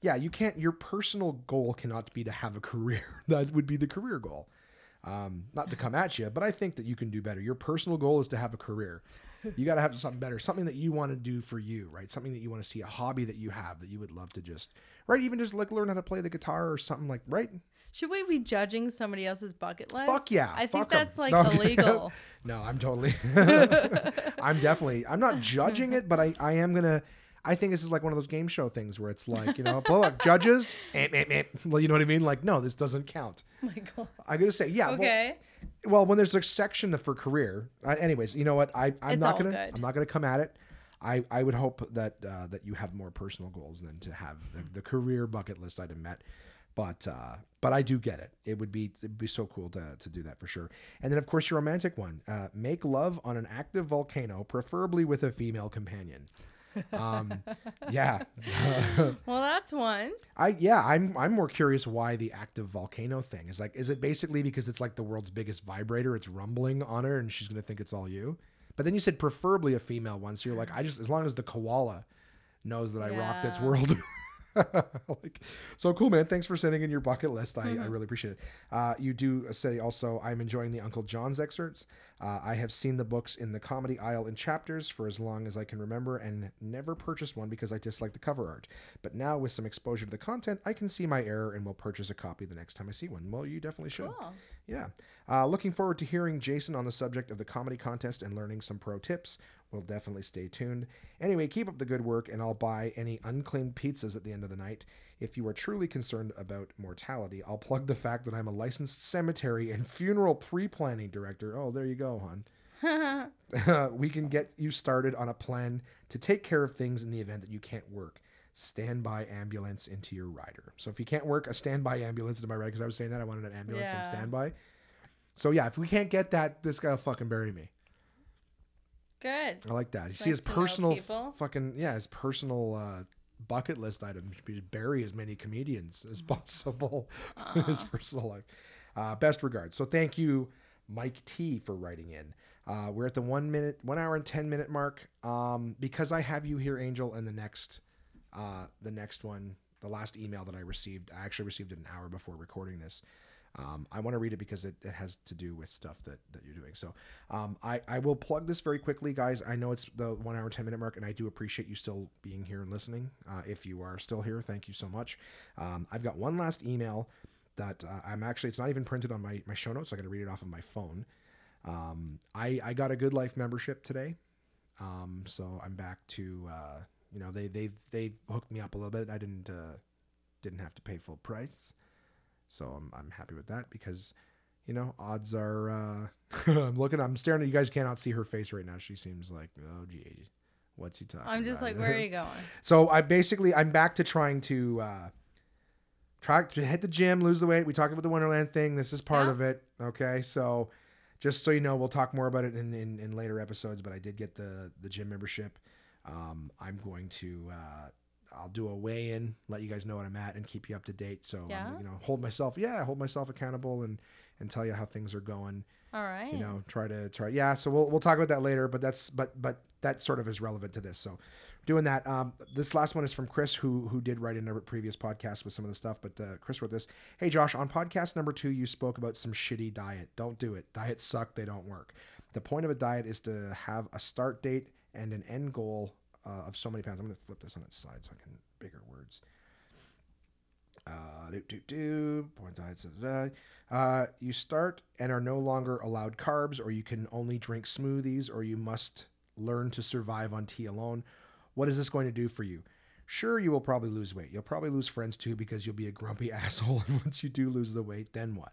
Yeah, you can't. Your personal goal cannot be to have a *laughs* career. that would be the career goal. Um, not to come at you, but I think that you can do better. Your personal goal is to have a career. You got to have something better, something that you want to do for you, right? Something that you want to see, a hobby that you have that you would love to just, right? Even just like learn how to play the guitar or something like, right? Should we be judging somebody else's bucket list? Fuck yeah, I think fuck 'em. that's like No. illegal. *laughs* No, I'm totally. *laughs* *laughs* I'm definitely. I'm not judging it, but I, I am gonna. I think this is like one of those game show things where it's like you know, blow up judges. eh, eh, eh. Well, you know what I mean? Like, no, this doesn't count. oh my god. I'm gonna say, yeah. well- Okay. Well, when there's a section for career, uh, anyways, you know what? I I'm It's not gonna good. I'm not gonna come at it. I, I would hope that uh, that you have more personal goals than to have the, the career bucket list item met. But uh, but I do get it. It would be it'd be so cool to, to do that for sure. And then of course your romantic one: uh, make love on an active volcano, preferably with a female companion. Um, *laughs* yeah, *laughs* Well, that's one. I yeah, I'm I'm more curious why the active volcano thing is like. Is it basically because it's like the world's biggest vibrator? It's rumbling on her, and she's gonna think it's all you. But then you said preferably a female one, so you're like, I just as long as the koala knows that I rocked its Yeah. world. *laughs* *laughs* like, so cool, man. Thanks for sending in your bucket list. I, I really appreciate it. Uh, you do say also, I'm enjoying the Uncle John's excerpts. Uh, I have seen the books in the comedy aisle in Chapters for as long as I can remember and never purchased one because I dislike the cover art. But now, with some exposure to the content, I can see my error and will purchase a copy the next time I see one. Well, you definitely should. Cool. Yeah. Uh, looking forward to hearing Jason on the subject of the comedy contest and learning some pro tips. We'll definitely stay tuned. Anyway, keep up the good work, and I'll buy any unclaimed pizzas at the end of the night. If you are truly concerned about mortality, I'll plug the fact that I'm a licensed cemetery and funeral pre planning director. Oh, there you go, hon. *laughs* *laughs* we can get you started on a plan to take care of things in the event that you can't work. Standby ambulance into your rider. So if you can't work, a standby ambulance into my rider. Because I was saying that I wanted an ambulance Yeah. on standby. So yeah, if we can't get that, this guy will fucking bury me. Good. I like that. You It's see his nice personal people. fucking yeah, his personal uh, bucket list item should be to bury as many comedians as possible *laughs* in his personal life. Uh, best regards. So thank you, Mike T, for writing in. Uh, we're at the one minute, one hour and ten minute mark. Um, because I have you here, Angel, and the next, uh, the next one, the last email that I received, I actually received it an hour before recording this. Um, I want to read it because it, it has to do with stuff that, that you're doing. So um, I, I will plug this very quickly, guys. I know it's the one hour, 10 minute mark, and I do appreciate you still being here and listening. Uh, if you are still here, thank you so much. Um, I've got one last email that uh, I'm actually, it's not even printed on my, my show notes. So I got to read it off of my phone. Um, I, I got a Good Life membership today. Um, so I'm back to, uh, you know, they, they've, they've hooked me up a little bit. I didn't, uh, didn't have to pay full price. So I'm, I'm happy with that because, you know, odds are, uh, *laughs* I'm looking, I'm staring at you guys cannot see her face right now. She seems like, oh, gee, what's he talking I'm just about? like, where are you *laughs* going? So I basically I'm back to trying to uh try to hit the gym, lose the weight. We talked about the Wonderland thing. This is part Yeah. of it. Okay. So just so you know, we'll talk more about it in, in, in later episodes, but I did get the the gym membership. Um I'm going to uh I'll do a weigh in, let you guys know what I'm at and keep you up to date. So Yeah? you know, hold myself yeah, hold myself accountable and and tell you how things are going All right. you know try to try yeah so we'll, we'll talk about that later but that's but but that sort of is relevant to this so doing that. Um this last one is from chris who who did write in a previous podcast with some of the stuff but uh, chris wrote this. Hey josh on podcast number two you spoke about some shitty diet. Don't do it. Diets suck. They don't work. The point of a diet is to have a start date and an end goal uh, of so many pounds. I'm going to flip this on its side so i can bigger words. Uh, do, do, do, point diets, da, da. Uh, you start and are no longer allowed carbs, or you can only drink smoothies, or you must learn to survive on tea alone. What is this going to do for you? Sure, you will probably lose weight. You'll probably lose friends too because you'll be a grumpy *laughs* asshole. And once you do lose the weight, then what?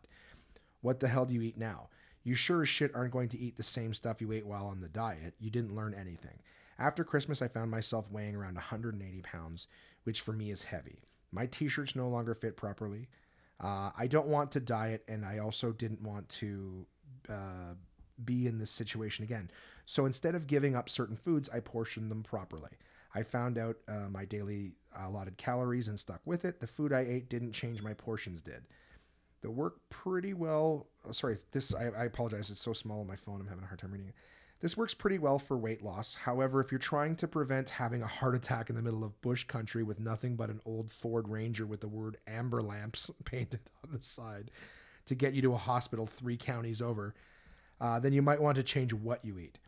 What the hell do you eat now? You sure as shit aren't going to eat the same stuff you ate while on the diet. You didn't learn anything. After Christmas, I found myself weighing around 180 pounds, which for me is heavy. My t shirts no longer fit properly. Uh, I don't want to diet, and I also didn't want to uh, be in this situation again. So instead of giving up certain foods, I portioned them properly. I found out uh, my daily allotted calories and stuck with it. The food I ate didn't change, my portions did. That work pretty well. Oh, sorry, this I, I apologize. It's so small on my phone. I'm having a hard time reading it. This works pretty well for weight loss. However, if you're trying to prevent having a heart attack in the middle of bush country with nothing but an old Ford Ranger with the word amber lamps *laughs* painted on the side to get you to a hospital three counties over, uh, then you might want to change what you eat.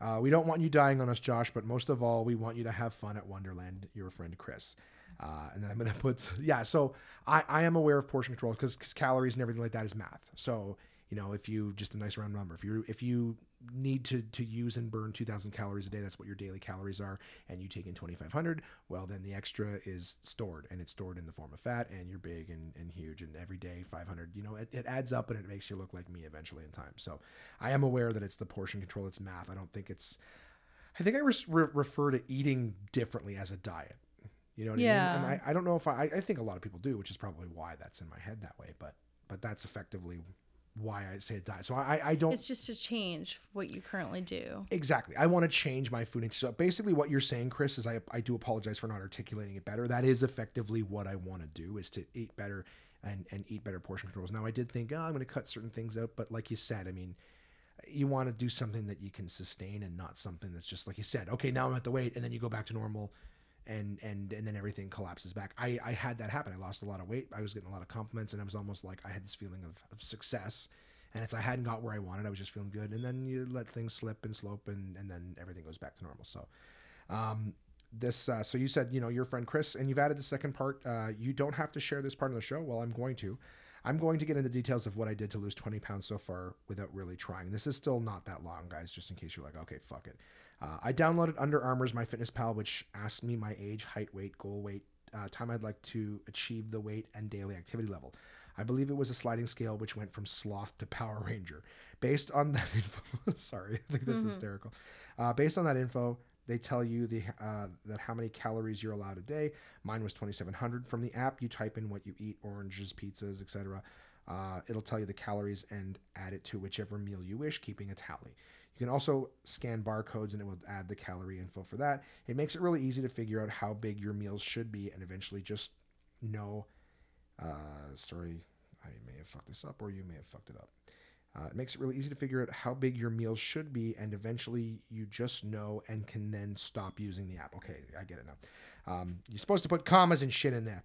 Uh, we don't want you dying on us, Josh, but most of all, we want you to have fun at Wonderland. Your friend Chris. Uh, and then I'm going *laughs* to put, yeah, so I, I am aware of portion control because calories and everything like that is math. So, you know, if you just a nice round number, if you if you need to to use and burn 2000 calories a day, that's what your daily calories are, and you take in 2500, well, then the extra is stored and it's stored in the form of fat, and you're big and, and huge, and every day 500, you know, it, it adds up and it makes you look like me eventually in time. So I am aware that it's the portion control, it's math. I don't think it's, I think I re- refer to eating differently as a diet. You know what Yeah. I mean? And I, I don't know if I, I think a lot of people do, which is probably why that's in my head that way. But but that's effectively why I say a diet. So I, I don't It's just to change what you currently do. exactly. I want to change my food. So basically, what you're saying, Chris, is I I do apologize for not articulating it better. That is effectively what I want to do is to eat better and and eat better portion controls. Now I did think oh, I'm going to cut certain things out, but like you said, I mean. You want to do something that you can sustain and not something that's just like you said. Okay, now I'm at the weight, and then you go back to normal, and and and then everything collapses back. I I had that happen. I lost a lot of weight. I was getting a lot of compliments, and I was almost like I had this feeling of, of success. And it's I hadn't got where I wanted. I was just feeling good, and then you let things slip and slope, and and then everything goes back to normal. So, um, this uh, so you said you know your friend Chris, and you've added the second part. Uh, you don't have to share this part of the show. Well, I'm going to. I'm going to get into details of what I did to lose 20 pounds so far without really trying. This is still not that long, guys. Just in case you're like, okay, fuck it. Uh, I downloaded Under Armour's MyFitnessPal, which asked me my age, height, weight, goal weight, uh, time I'd like to achieve the weight, and daily activity level. I believe it was a sliding scale which went from sloth to Power *laughs* Ranger. Based on that *laughs* info, *laughs* sorry, I think that's hysterical. Uh, based on that info, they tell you the uh, that how many calories you're allowed a day. Mine was 2,700 from the app. You type in what you eat, oranges, pizzas, etc. Uh, it'll tell you the calories and add it to whichever meal you wish, keeping a tally. You can also scan barcodes and it will add the calorie info for that. It makes it really easy to figure out how big your meals should be and eventually just know. Uh, sorry, I may have fucked this up or you may have fucked it up. Uh, it makes it really easy to figure out how big your meals should be, and eventually you just know and can then stop using the app. Okay, I get it now. Um, you're supposed to put commas and shit in there.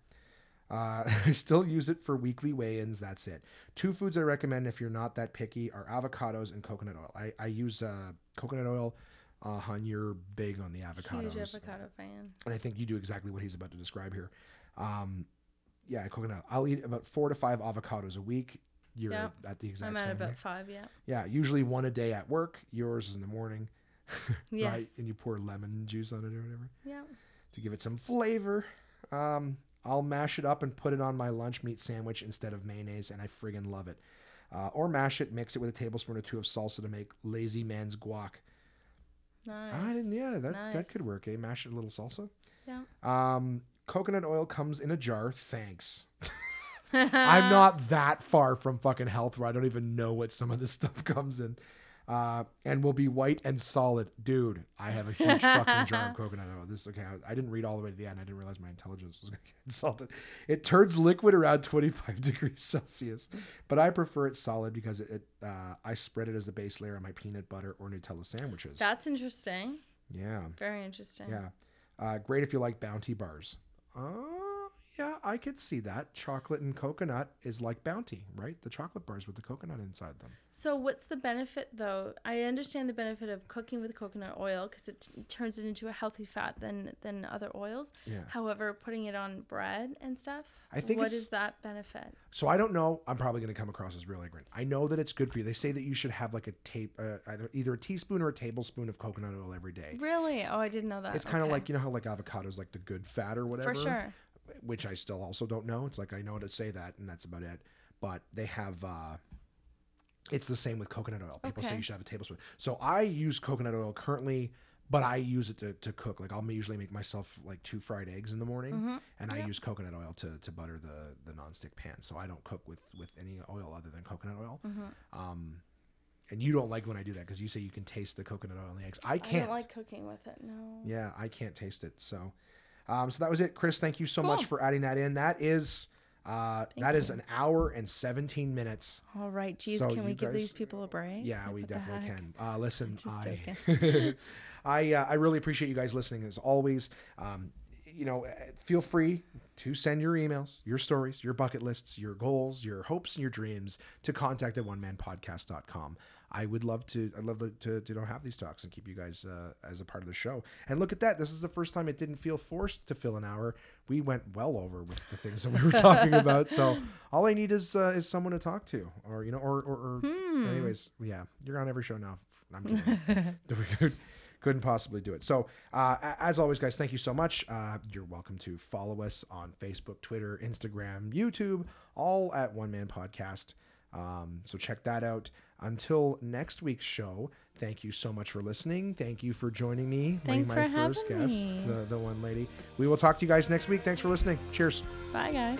Uh, *laughs* I still use it for weekly weigh-ins. That's it. Two foods I recommend if you're not that picky are avocados and coconut oil. I, I use uh, coconut oil. Uh, hun, you're big on the avocados, I'm a Huge avocado fan. and I think you do exactly what he's about to describe here. Um, yeah, coconut. I'll eat about four to five avocados a week. You're Yeah. at the exact I'm same. at about way. five, yeah. Yeah, usually one a day at work. Yours is in the morning, *laughs* yes. right? And you pour lemon juice on it or whatever Yeah. to give it some flavor. Um, I'll mash it up and put it on my lunch meat sandwich instead of mayonnaise, and I friggin' love it. Uh, or mash it, mix it with a tablespoon or two of salsa to make lazy man's guac. Nice. I didn't, yeah, that, that could work, eh? Mash it a little salsa. Yeah. Um, coconut oil comes in a jar. Thanks. *laughs* I'm not that far from fucking health where I don't even know what some of this stuff *laughs* comes in. Uh, and will be white and solid. Dude, I have a huge fucking jar of *laughs* coconut oil. This is okay. I, I didn't read all the way to the end. I didn't realize my intelligence was going *laughs* to get insulted. It turns liquid around 25 *laughs* degrees Celsius, but I prefer it solid because it, it uh, I spread it as a base layer on my peanut butter or Nutella sandwiches. That's interesting. yeah. Very interesting. Yeah. Uh, great if you like Bounty bars. Uh, yeah, I could see that. Chocolate and coconut is like Bounty, right? The chocolate bars with the coconut inside them. So what's the benefit though? I understand the benefit of cooking with coconut oil because it t- turns it into a healthy fat than than other oils. Yeah. However, putting it on bread and stuff, I think what is that benefit? So I don't know. I'm probably going to come across as real ignorant. I know that it's good for you. They say that you should have like a tape, uh, either either a teaspoon or a tablespoon of coconut oil every day. Really? Oh, I didn't know that. It's kind of Okay. like you know how like avocados like the good fat or whatever. for sure. Which I still also don't know. It's like I know to say that, and that's about it. But they have. uh It's the same with coconut oil. People say you should have a tablespoon. So I use coconut oil currently, but I use it to, to cook. Like I'll usually make myself like two fried eggs in the morning, Mm-hmm. and I use coconut oil to, to butter the the nonstick pan. So I don't cook with with any oil other than coconut oil. Mm-hmm. Um, and you don't like when I do that because you say you can taste the coconut oil in the eggs. I I can't. don't like cooking with it. No. Yeah, I can't taste it. So, um, so that was it, Chris. Thank you so much for adding that in. That is, uh, that is an hour and seventeen minutes. All right. Geez, So can you we give these people a break? Yeah, we What definitely heck? can. Uh, listen, I, *laughs* I, uh, I really appreciate you guys listening as always. Um, you know, uh, feel free to send your emails, your stories, your bucket lists, your goals, your hopes, and your dreams to contact at one man onemanpodcast.com. I would love to, I'd love to, to, to you know, have these talks and keep you guys uh, as a part of the show. And look at that. This is the first time it didn't feel forced to fill an hour. We went well over with the things that we were *laughs* talking about. So all I need is, uh, is someone to talk to or, you know, or, or, or Hmm. anyways, yeah, you're on every show now. I'm kidding. *laughs* we could, couldn't possibly do it. So, uh, as always, guys, thank you so much. Uh, you're welcome to follow us on Facebook, Twitter, Instagram, YouTube, all at One Man Podcast. Um, so check that out. Until next week's show, thank you so much for listening. Thank you for joining me, Thanks my for first having guest, me. the the one lady. We will talk to you guys next week. Thanks for listening. Cheers. Bye, guys.